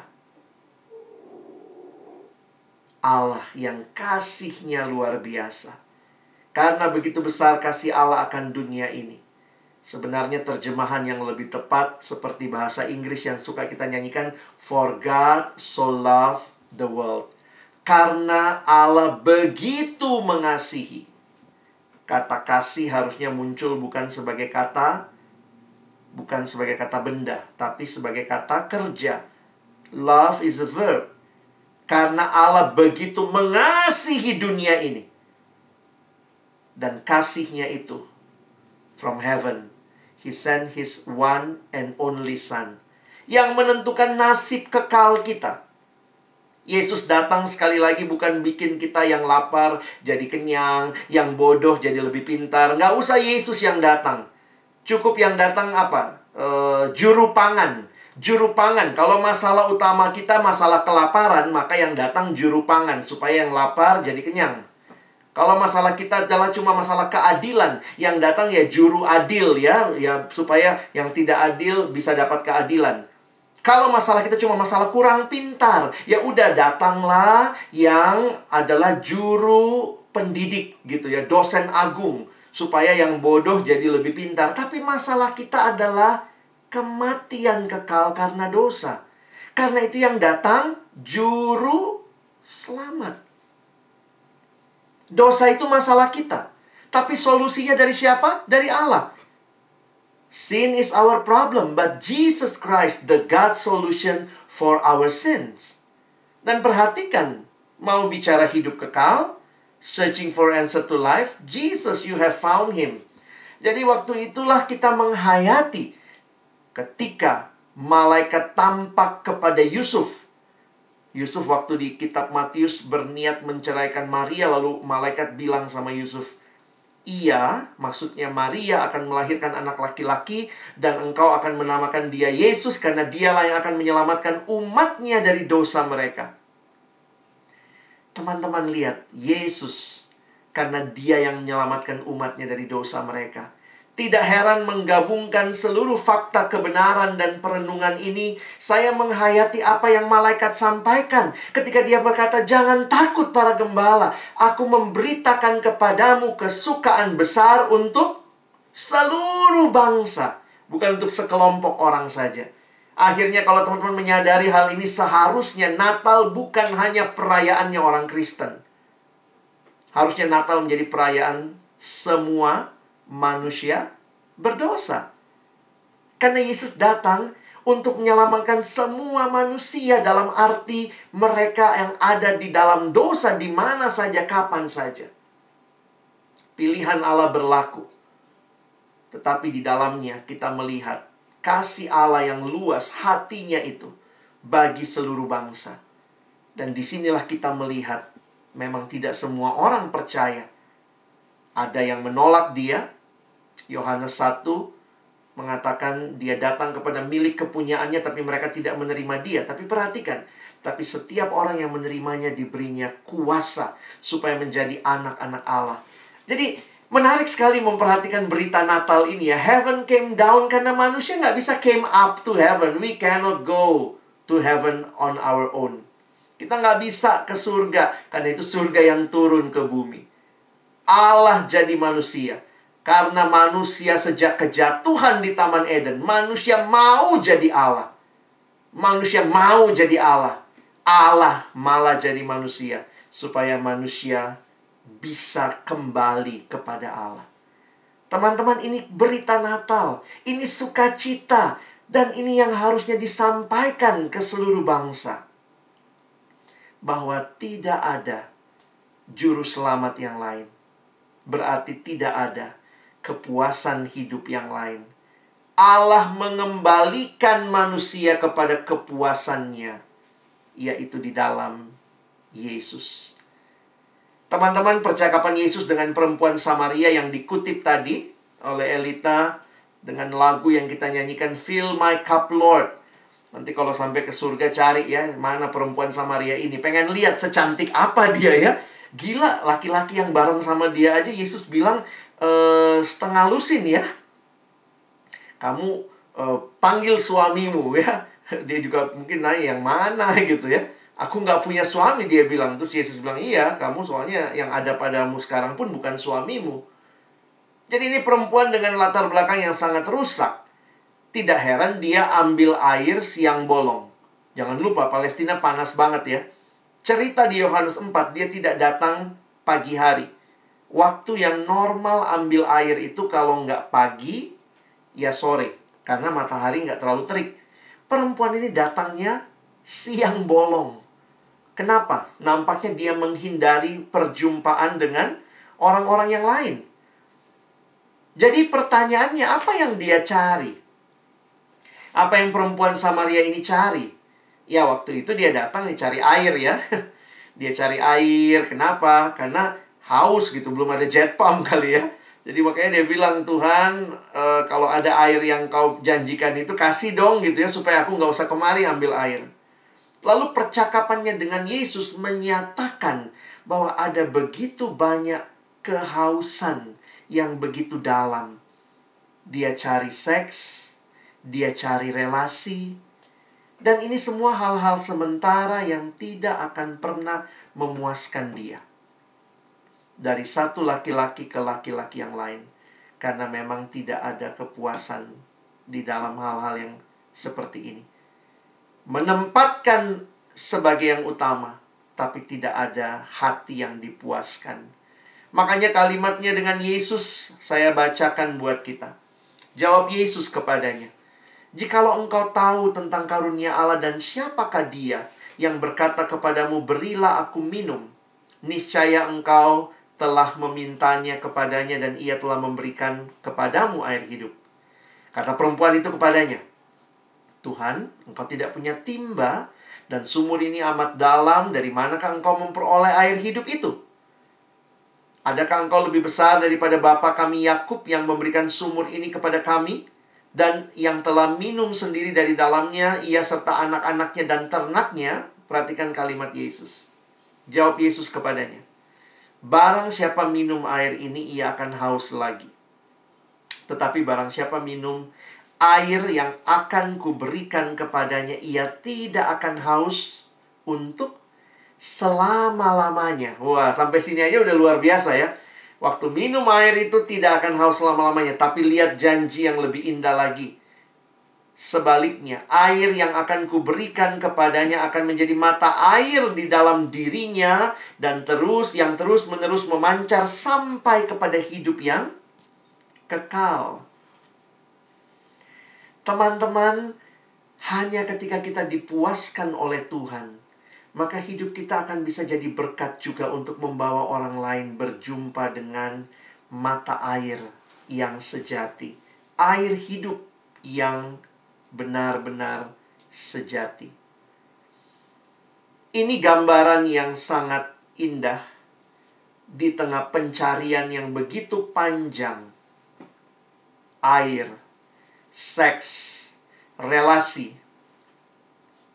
Speaker 2: Allah yang kasihnya luar biasa. Karena begitu besar kasih Allah akan dunia ini. Sebenarnya terjemahan yang lebih tepat seperti bahasa Inggris yang suka kita nyanyikan For God so loved the world. Karena Allah begitu mengasihi. Kata kasih harusnya muncul bukan sebagai kata bukan sebagai kata benda, tapi sebagai kata kerja. Love is a verb. Karena Allah begitu mengasihi dunia ini. Dan kasihnya itu from heaven. He sent his one and only son. Yang menentukan nasib kekal kita. Yesus datang sekali lagi bukan bikin kita yang lapar jadi kenyang, yang bodoh jadi lebih pintar. Nggak usah Yesus yang datang. Cukup yang datang apa? E, juru pangan. Juru pangan. Kalau masalah utama kita masalah kelaparan, maka yang datang juru pangan supaya yang lapar jadi kenyang. Kalau masalah kita adalah cuma masalah keadilan, yang datang ya juru adil ya, ya supaya yang tidak adil bisa dapat keadilan. Kalau masalah kita cuma masalah kurang pintar, ya udah datanglah yang adalah juru pendidik gitu ya, dosen agung supaya yang bodoh jadi lebih pintar. Tapi masalah kita adalah kematian kekal karena dosa. Karena itu yang datang juru selamat. Dosa itu masalah kita. Tapi solusinya dari siapa? Dari Allah. Sin is our problem, but Jesus Christ, the God solution for our sins. Dan perhatikan, mau bicara hidup kekal, searching for answer to life, Jesus you have found him. Jadi waktu itulah kita menghayati ketika malaikat tampak kepada Yusuf. Yusuf waktu di kitab Matius berniat menceraikan Maria lalu malaikat bilang sama Yusuf, ia, maksudnya Maria akan melahirkan anak laki-laki dan engkau akan menamakan dia Yesus karena dialah yang akan menyelamatkan umatnya dari dosa mereka. Teman-teman lihat, Yesus karena dia yang menyelamatkan umatnya dari dosa mereka. Tidak heran menggabungkan seluruh fakta kebenaran dan perenungan ini, saya menghayati apa yang malaikat sampaikan ketika dia berkata, "Jangan takut para gembala, aku memberitakan kepadamu kesukaan besar untuk seluruh bangsa, bukan untuk sekelompok orang saja." Akhirnya kalau teman-teman menyadari hal ini seharusnya Natal bukan hanya perayaannya orang Kristen. Harusnya Natal menjadi perayaan semua manusia berdosa. Karena Yesus datang untuk menyelamatkan semua manusia dalam arti mereka yang ada di dalam dosa di mana saja kapan saja. Pilihan Allah berlaku. Tetapi di dalamnya kita melihat kasih Allah yang luas hatinya itu bagi seluruh bangsa. Dan di sinilah kita melihat memang tidak semua orang percaya. Ada yang menolak dia. Yohanes 1 mengatakan dia datang kepada milik kepunyaannya tapi mereka tidak menerima dia. Tapi perhatikan, tapi setiap orang yang menerimanya diberinya kuasa supaya menjadi anak-anak Allah. Jadi Menarik sekali memperhatikan berita Natal ini ya. Heaven came down karena manusia nggak bisa came up to heaven. We cannot go to heaven on our own. Kita nggak bisa ke surga karena itu surga yang turun ke bumi. Allah jadi manusia. Karena manusia sejak kejatuhan di Taman Eden, manusia mau jadi Allah. Manusia mau jadi Allah. Allah malah jadi manusia supaya manusia bisa kembali kepada Allah. Teman-teman, ini berita Natal, ini sukacita, dan ini yang harusnya disampaikan ke seluruh bangsa bahwa tidak ada juru selamat yang lain. Berarti tidak ada kepuasan hidup yang lain. Allah mengembalikan manusia kepada kepuasannya, yaitu di dalam Yesus. Teman-teman, percakapan Yesus dengan perempuan Samaria yang dikutip tadi oleh Elita dengan lagu yang kita nyanyikan Fill My Cup Lord Nanti kalau sampai ke surga cari ya mana perempuan Samaria ini. Pengen lihat secantik apa dia ya. Gila laki-laki yang bareng sama dia aja Yesus bilang e, setengah lusin ya. Kamu e, panggil suamimu ya. Dia juga mungkin nanya yang mana gitu ya. Aku nggak punya suami dia bilang. Terus Yesus bilang iya kamu soalnya yang ada padamu sekarang pun bukan suamimu. Jadi ini perempuan dengan latar belakang yang sangat rusak tidak heran dia ambil air siang bolong. Jangan lupa Palestina panas banget ya. Cerita di Yohanes 4 dia tidak datang pagi hari. Waktu yang normal ambil air itu kalau nggak pagi, ya sore. Karena matahari nggak terlalu terik. Perempuan ini datangnya siang bolong. Kenapa? Nampaknya dia menghindari perjumpaan dengan orang-orang yang lain. Jadi pertanyaannya apa yang dia cari? Apa yang perempuan Samaria ini cari? Ya waktu itu dia datang cari air ya. dia cari air, kenapa? Karena haus gitu, belum ada jet pump kali ya. Jadi makanya dia bilang, Tuhan, e, kalau ada air yang kau janjikan itu, kasih dong gitu ya, supaya aku nggak usah kemari ambil air. Lalu percakapannya dengan Yesus menyatakan bahwa ada begitu banyak kehausan yang begitu dalam. Dia cari seks, dia cari relasi, dan ini semua hal-hal sementara yang tidak akan pernah memuaskan dia. Dari satu laki-laki ke laki-laki yang lain, karena memang tidak ada kepuasan di dalam hal-hal yang seperti ini. Menempatkan sebagai yang utama, tapi tidak ada hati yang dipuaskan. Makanya kalimatnya dengan Yesus saya bacakan buat kita. Jawab Yesus kepadanya, Jikalau engkau tahu tentang karunia Allah dan siapakah dia yang berkata kepadamu, berilah aku minum. Niscaya engkau telah memintanya kepadanya dan ia telah memberikan kepadamu air hidup. Kata perempuan itu kepadanya, Tuhan, engkau tidak punya timba dan sumur ini amat dalam, dari manakah engkau memperoleh air hidup itu? Adakah engkau lebih besar daripada bapa kami Yakub yang memberikan sumur ini kepada kami dan yang telah minum sendiri dari dalamnya, ia serta anak-anaknya dan ternaknya. Perhatikan kalimat Yesus. Jawab Yesus kepadanya. Barang siapa minum air ini, ia akan haus lagi. Tetapi barang siapa minum air yang akan kuberikan kepadanya, ia tidak akan haus untuk selama-lamanya. Wah, sampai sini aja udah luar biasa ya. Waktu minum air itu tidak akan haus selama-lamanya, tapi lihat janji yang lebih indah lagi. Sebaliknya, air yang akan kuberikan kepadanya akan menjadi mata air di dalam dirinya dan terus yang terus-menerus memancar sampai kepada hidup yang kekal. Teman-teman, hanya ketika kita dipuaskan oleh Tuhan, maka hidup kita akan bisa jadi berkat juga untuk membawa orang lain berjumpa dengan mata air yang sejati, air hidup yang benar-benar sejati. Ini gambaran yang sangat indah di tengah pencarian yang begitu panjang. Air, seks, relasi.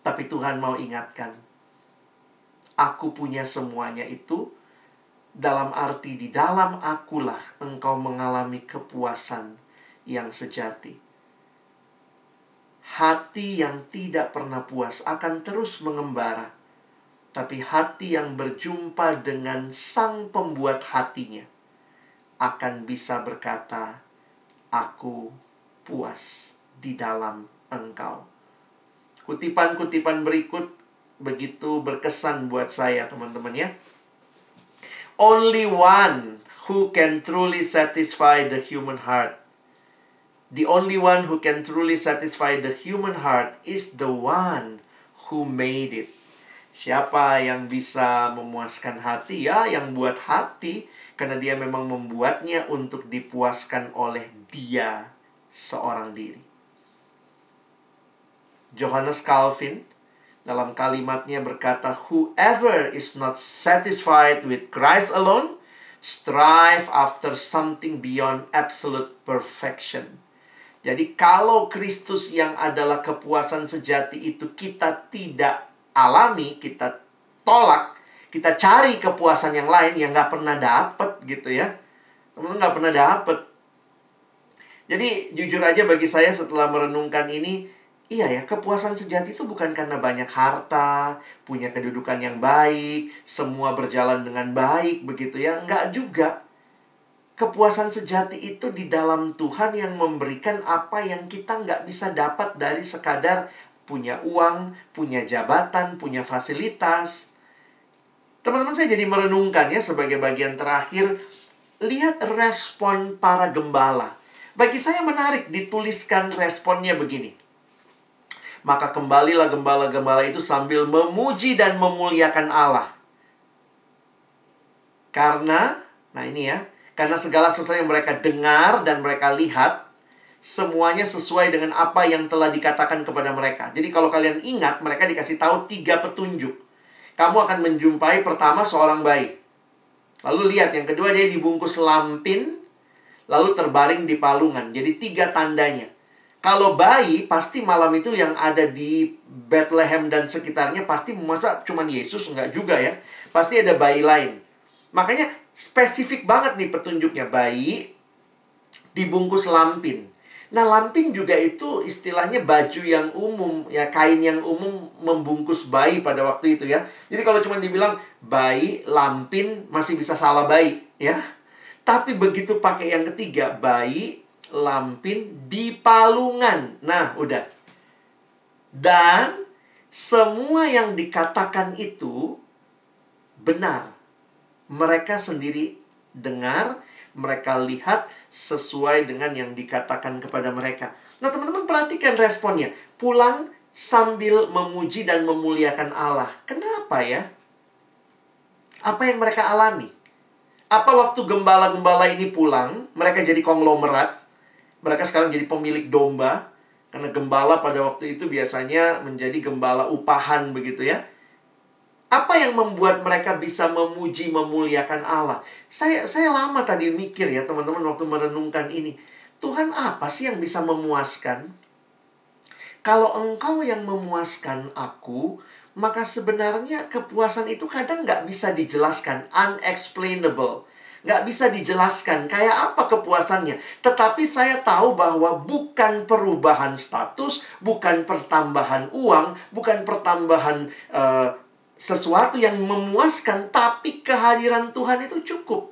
Speaker 2: Tapi Tuhan mau ingatkan, aku punya semuanya itu dalam arti di dalam akulah engkau mengalami kepuasan yang sejati. Hati yang tidak pernah puas akan terus mengembara, tapi hati yang berjumpa dengan Sang Pembuat hatinya akan bisa berkata, "Aku puas di dalam engkau." Kutipan-kutipan berikut begitu berkesan buat saya, teman-teman ya. Only one who can truly satisfy the human heart. The only one who can truly satisfy the human heart is the one who made it. Siapa yang bisa memuaskan hati? Ya, yang buat hati karena dia memang membuatnya untuk dipuaskan oleh dia seorang diri. Johannes Calvin dalam kalimatnya berkata, Whoever is not satisfied with Christ alone, strive after something beyond absolute perfection. Jadi kalau Kristus yang adalah kepuasan sejati itu kita tidak alami, kita tolak, kita cari kepuasan yang lain yang nggak pernah dapet gitu ya. Teman-teman nggak pernah dapet. Jadi jujur aja bagi saya setelah merenungkan ini, Iya ya, kepuasan sejati itu bukan karena banyak harta, punya kedudukan yang baik, semua berjalan dengan baik begitu ya. Enggak juga. Kepuasan sejati itu di dalam Tuhan yang memberikan apa yang kita nggak bisa dapat dari sekadar punya uang, punya jabatan, punya fasilitas. Teman-teman saya jadi merenungkan ya sebagai bagian terakhir, lihat respon para gembala. Bagi saya menarik dituliskan responnya begini. Maka kembalilah gembala-gembala itu sambil memuji dan memuliakan Allah. Karena, nah ini ya, karena segala sesuatu yang mereka dengar dan mereka lihat, semuanya sesuai dengan apa yang telah dikatakan kepada mereka. Jadi kalau kalian ingat, mereka dikasih tahu tiga petunjuk. Kamu akan menjumpai pertama seorang bayi. Lalu lihat, yang kedua dia dibungkus lampin, lalu terbaring di palungan. Jadi tiga tandanya. Kalau bayi, pasti malam itu yang ada di Bethlehem dan sekitarnya pasti masa cuman Yesus enggak juga ya. Pasti ada bayi lain. Makanya spesifik banget nih petunjuknya bayi dibungkus lampin. Nah, lampin juga itu istilahnya baju yang umum, ya kain yang umum membungkus bayi pada waktu itu ya. Jadi kalau cuma dibilang bayi, lampin masih bisa salah bayi, ya. Tapi begitu pakai yang ketiga, bayi, lampin di palungan. Nah, udah. Dan semua yang dikatakan itu benar. Mereka sendiri dengar, mereka lihat sesuai dengan yang dikatakan kepada mereka. Nah, teman-teman perhatikan responnya. Pulang sambil memuji dan memuliakan Allah. Kenapa ya? Apa yang mereka alami? Apa waktu gembala-gembala ini pulang, mereka jadi konglomerat, mereka sekarang jadi pemilik domba karena gembala pada waktu itu biasanya menjadi gembala upahan begitu ya. Apa yang membuat mereka bisa memuji memuliakan Allah? Saya saya lama tadi mikir ya teman-teman waktu merenungkan ini. Tuhan apa sih yang bisa memuaskan? Kalau engkau yang memuaskan aku, maka sebenarnya kepuasan itu kadang nggak bisa dijelaskan, unexplainable nggak bisa dijelaskan kayak apa kepuasannya. Tetapi saya tahu bahwa bukan perubahan status, bukan pertambahan uang, bukan pertambahan uh, sesuatu yang memuaskan, tapi kehadiran Tuhan itu cukup.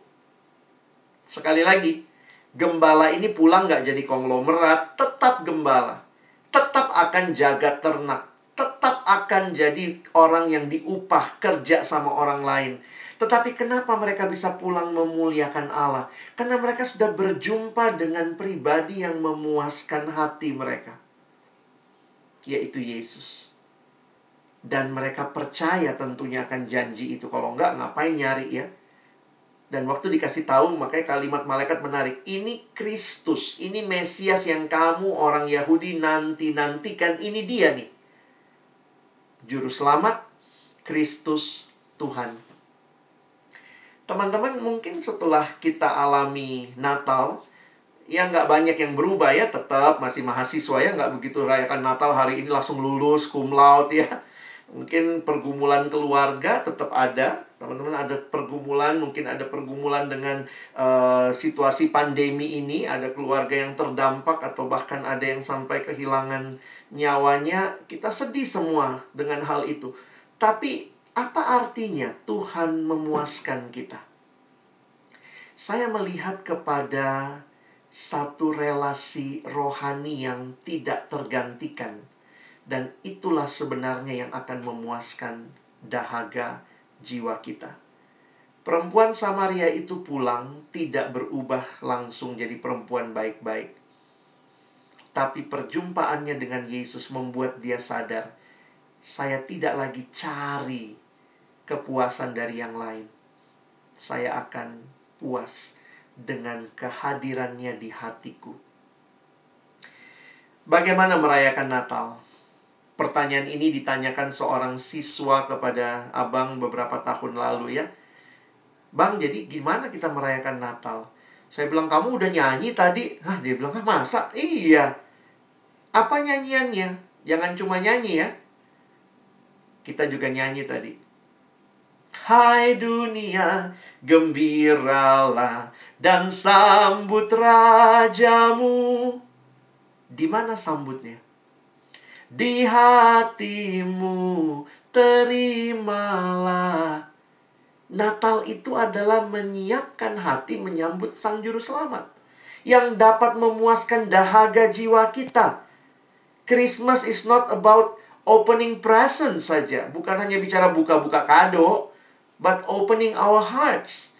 Speaker 2: Sekali lagi, gembala ini pulang nggak jadi konglomerat, tetap gembala. Tetap akan jaga ternak. Tetap akan jadi orang yang diupah kerja sama orang lain tetapi kenapa mereka bisa pulang memuliakan Allah? Karena mereka sudah berjumpa dengan pribadi yang memuaskan hati mereka. Yaitu Yesus. Dan mereka percaya tentunya akan janji itu. Kalau enggak, ngapain nyari ya? Dan waktu dikasih tahu, makanya kalimat malaikat menarik. Ini Kristus, ini Mesias yang kamu orang Yahudi nanti-nantikan. Ini dia nih. Juru selamat, Kristus Tuhan teman-teman mungkin setelah kita alami Natal ya nggak banyak yang berubah ya tetap masih mahasiswa ya nggak begitu rayakan Natal hari ini langsung lulus cum laude ya mungkin pergumulan keluarga tetap ada. Teman-teman ada pergumulan mungkin ada pergumulan dengan uh, situasi pandemi ini. Ada keluarga yang terdampak atau bahkan ada yang sampai kehilangan nyawanya. Kita sedih semua dengan hal itu. Tapi apa artinya Tuhan memuaskan kita? Saya melihat kepada satu relasi rohani yang tidak tergantikan Dan itulah sebenarnya yang akan memuaskan dahaga jiwa kita. Perempuan Samaria itu pulang tidak berubah langsung jadi perempuan baik-baik. Tapi perjumpaannya dengan Yesus membuat dia sadar, saya tidak lagi cari kepuasan dari yang lain. Saya akan puas dengan kehadirannya di hatiku. Bagaimana merayakan Natal? Pertanyaan ini ditanyakan seorang siswa kepada abang beberapa tahun lalu ya. Bang, jadi gimana kita merayakan Natal? Saya bilang, kamu udah nyanyi tadi. Hah, dia bilang, ah, masa? Iya. Apa nyanyiannya? Jangan cuma nyanyi ya. Kita juga nyanyi tadi. Hai dunia, gembiralah dan sambut rajamu. Di mana sambutnya? Di hatimu terimalah. Natal itu adalah menyiapkan hati menyambut Sang Juru Selamat yang dapat memuaskan dahaga jiwa kita. Christmas is not about opening present saja, bukan hanya bicara buka-buka kado, but opening our hearts.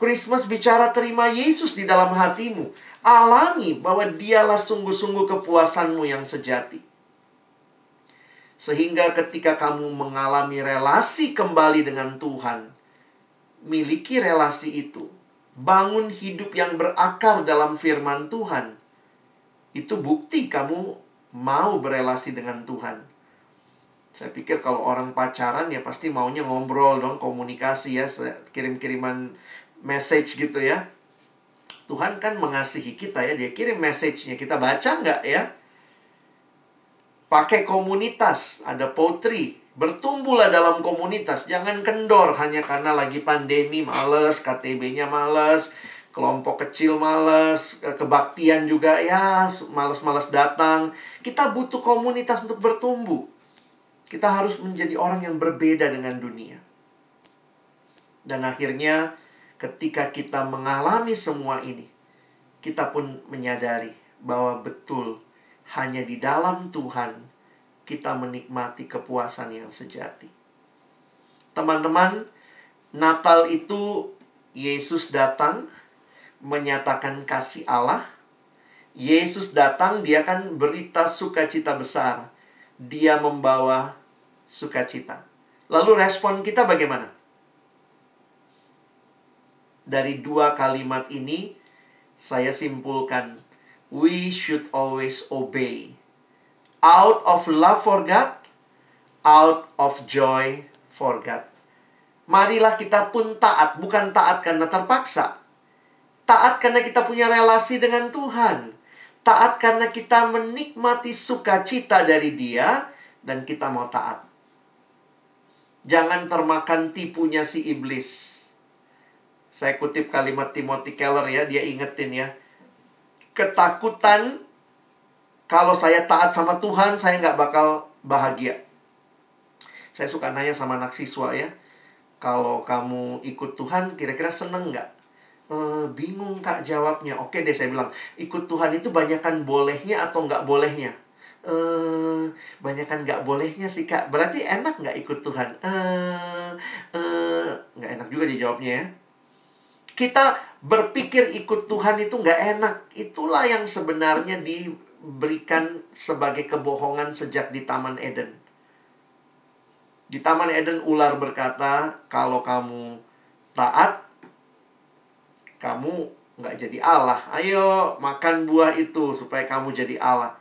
Speaker 2: Christmas bicara terima Yesus di dalam hatimu. Alami bahwa dialah sungguh-sungguh kepuasanmu yang sejati. Sehingga ketika kamu mengalami relasi kembali dengan Tuhan, miliki relasi itu. Bangun hidup yang berakar dalam firman Tuhan. Itu bukti kamu mau berelasi dengan Tuhan. Saya pikir kalau orang pacaran ya pasti maunya ngobrol dong, komunikasi ya, kirim-kiriman message gitu ya. Tuhan kan mengasihi kita ya, dia kirim message-nya. Kita baca nggak ya? Pakai komunitas, ada potri. Bertumbuhlah dalam komunitas. Jangan kendor hanya karena lagi pandemi, males, KTB-nya males, kelompok kecil males, kebaktian juga ya males-males datang. Kita butuh komunitas untuk bertumbuh. Kita harus menjadi orang yang berbeda dengan dunia. Dan akhirnya ketika kita mengalami semua ini, kita pun menyadari bahwa betul hanya di dalam Tuhan kita menikmati kepuasan yang sejati. Teman-teman, Natal itu Yesus datang menyatakan kasih Allah. Yesus datang, dia kan berita sukacita besar. Dia membawa sukacita. Lalu respon kita bagaimana? Dari dua kalimat ini, saya simpulkan, we should always obey. Out of love for God, out of joy for God. Marilah kita pun taat, bukan taat karena terpaksa. Taat karena kita punya relasi dengan Tuhan. Taat karena kita menikmati sukacita dari Dia dan kita mau taat. Jangan termakan tipunya si iblis. Saya kutip kalimat Timothy Keller ya, dia ingetin ya. Ketakutan kalau saya taat sama Tuhan, saya nggak bakal bahagia. Saya suka nanya sama anak siswa ya. Kalau kamu ikut Tuhan, kira-kira seneng nggak? E, bingung kak jawabnya. Oke deh saya bilang, ikut Tuhan itu banyakkan bolehnya atau nggak bolehnya? eh banyak kan nggak bolehnya sih kak berarti enak nggak ikut Tuhan eh eh nggak enak juga dijawabnya ya kita berpikir ikut Tuhan itu nggak enak itulah yang sebenarnya diberikan sebagai kebohongan sejak di Taman Eden di Taman Eden ular berkata kalau kamu taat kamu nggak jadi Allah ayo makan buah itu supaya kamu jadi Allah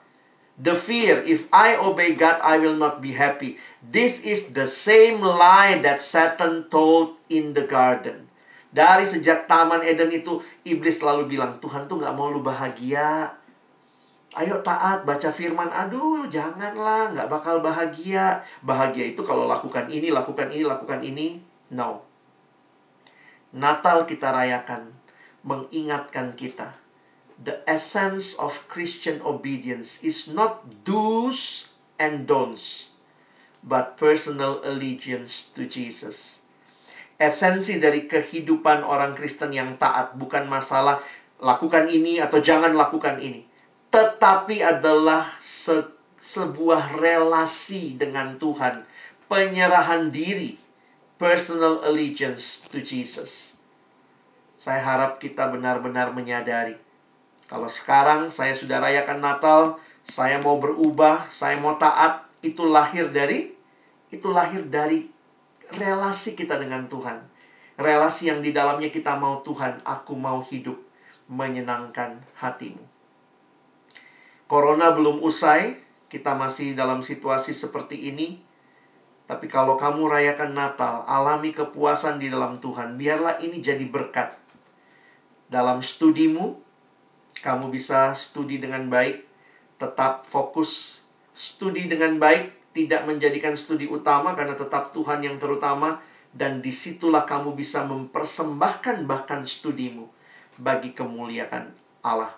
Speaker 2: The fear, if I obey God, I will not be happy. This is the same lie that Satan told in the garden. Dari sejak Taman Eden itu, iblis selalu bilang, Tuhan tuh gak mau lu bahagia. Ayo taat, baca firman. Aduh, janganlah, gak bakal bahagia. Bahagia itu kalau lakukan ini, lakukan ini, lakukan ini. No. Natal kita rayakan, mengingatkan kita the essence of Christian obedience is not do's and don'ts, but personal allegiance to Jesus. Esensi dari kehidupan orang Kristen yang taat bukan masalah lakukan ini atau jangan lakukan ini, tetapi adalah sebuah relasi dengan Tuhan, penyerahan diri, personal allegiance to Jesus. Saya harap kita benar-benar menyadari kalau sekarang saya sudah rayakan Natal, saya mau berubah, saya mau taat, itu lahir dari itu lahir dari relasi kita dengan Tuhan. Relasi yang di dalamnya kita mau Tuhan, aku mau hidup menyenangkan hatimu. Corona belum usai, kita masih dalam situasi seperti ini. Tapi kalau kamu rayakan Natal, alami kepuasan di dalam Tuhan, biarlah ini jadi berkat. Dalam studimu, kamu bisa studi dengan baik, tetap fokus studi dengan baik, tidak menjadikan studi utama karena tetap Tuhan yang terutama dan di situlah kamu bisa mempersembahkan bahkan studimu bagi kemuliaan Allah.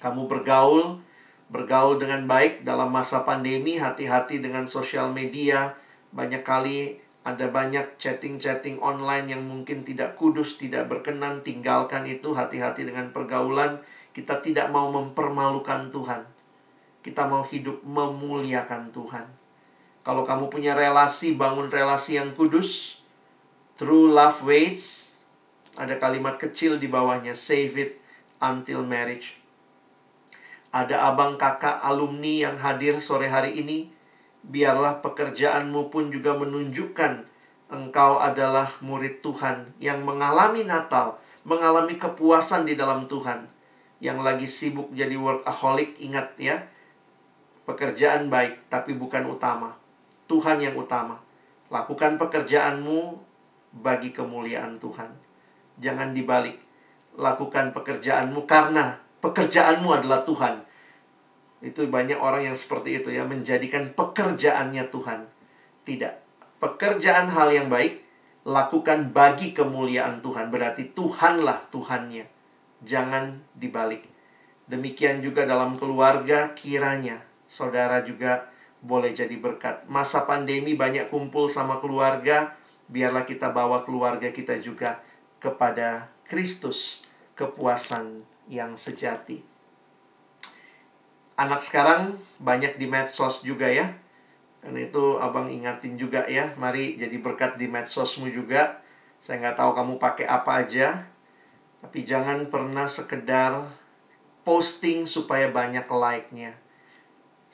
Speaker 2: Kamu bergaul bergaul dengan baik dalam masa pandemi, hati-hati dengan sosial media. Banyak kali ada banyak chatting-chatting online yang mungkin tidak kudus, tidak berkenan, tinggalkan itu, hati-hati dengan pergaulan. Kita tidak mau mempermalukan Tuhan. Kita mau hidup memuliakan Tuhan. Kalau kamu punya relasi, bangun relasi yang kudus. True love waits. Ada kalimat kecil di bawahnya, save it until marriage. Ada abang kakak alumni yang hadir sore hari ini. Biarlah pekerjaanmu pun juga menunjukkan engkau adalah murid Tuhan yang mengalami Natal, mengalami kepuasan di dalam Tuhan. Yang lagi sibuk jadi workaholic, ingat ya. Pekerjaan baik, tapi bukan utama. Tuhan yang utama. Lakukan pekerjaanmu bagi kemuliaan Tuhan. Jangan dibalik. Lakukan pekerjaanmu karena pekerjaanmu adalah Tuhan. Itu banyak orang yang seperti itu ya, menjadikan pekerjaannya Tuhan. Tidak. Pekerjaan hal yang baik, lakukan bagi kemuliaan Tuhan. Berarti Tuhanlah Tuhannya. Jangan dibalik. Demikian juga dalam keluarga, kiranya saudara juga boleh jadi berkat. Masa pandemi banyak kumpul sama keluarga, biarlah kita bawa keluarga kita juga kepada Kristus, kepuasan yang sejati. Anak sekarang banyak di medsos juga ya. Karena itu abang ingatin juga ya. Mari jadi berkat di medsosmu juga. Saya nggak tahu kamu pakai apa aja. Tapi jangan pernah sekedar posting supaya banyak like-nya.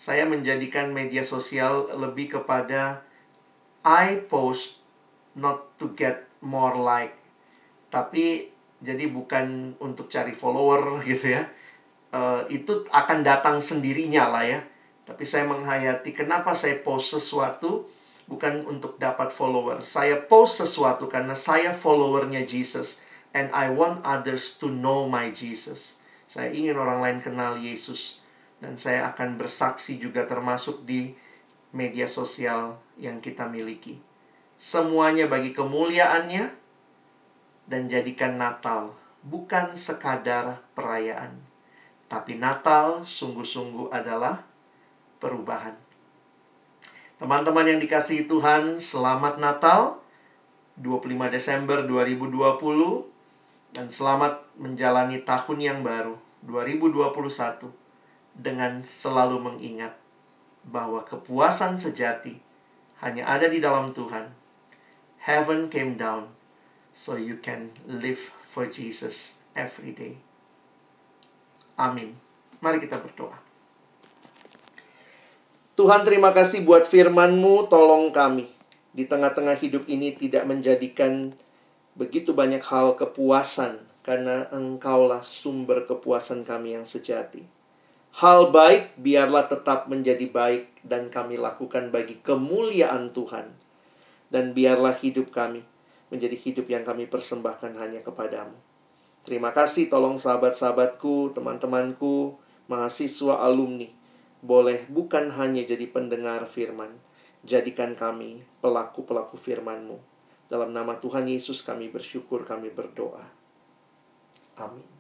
Speaker 2: Saya menjadikan media sosial lebih kepada I post not to get more like. Tapi jadi bukan untuk cari follower gitu ya. Uh, itu akan datang sendirinya lah ya. Tapi saya menghayati kenapa saya post sesuatu bukan untuk dapat follower. Saya post sesuatu karena saya followernya Jesus and I want others to know my Jesus. Saya ingin orang lain kenal Yesus dan saya akan bersaksi juga termasuk di media sosial yang kita miliki. Semuanya bagi kemuliaannya dan jadikan Natal bukan sekadar perayaan, tapi Natal sungguh-sungguh adalah perubahan. Teman-teman yang dikasihi Tuhan, selamat Natal 25 Desember 2020 dan selamat menjalani tahun yang baru 2021 dengan selalu mengingat bahwa kepuasan sejati hanya ada di dalam Tuhan. Heaven came down so you can live for Jesus every day. Amin. Mari kita berdoa. Tuhan terima kasih buat firman-Mu, tolong kami. Di tengah-tengah hidup ini tidak menjadikan begitu banyak hal kepuasan karena Engkaulah sumber kepuasan kami yang sejati. Hal baik biarlah tetap menjadi baik dan kami lakukan bagi kemuliaan Tuhan. Dan biarlah hidup kami menjadi hidup yang kami persembahkan hanya kepadamu. Terima kasih tolong sahabat-sahabatku, teman-temanku, mahasiswa alumni. Boleh bukan hanya jadi pendengar firman, jadikan kami pelaku-pelaku firman-Mu. Dalam nama Tuhan Yesus kami bersyukur, kami berdoa. Amin.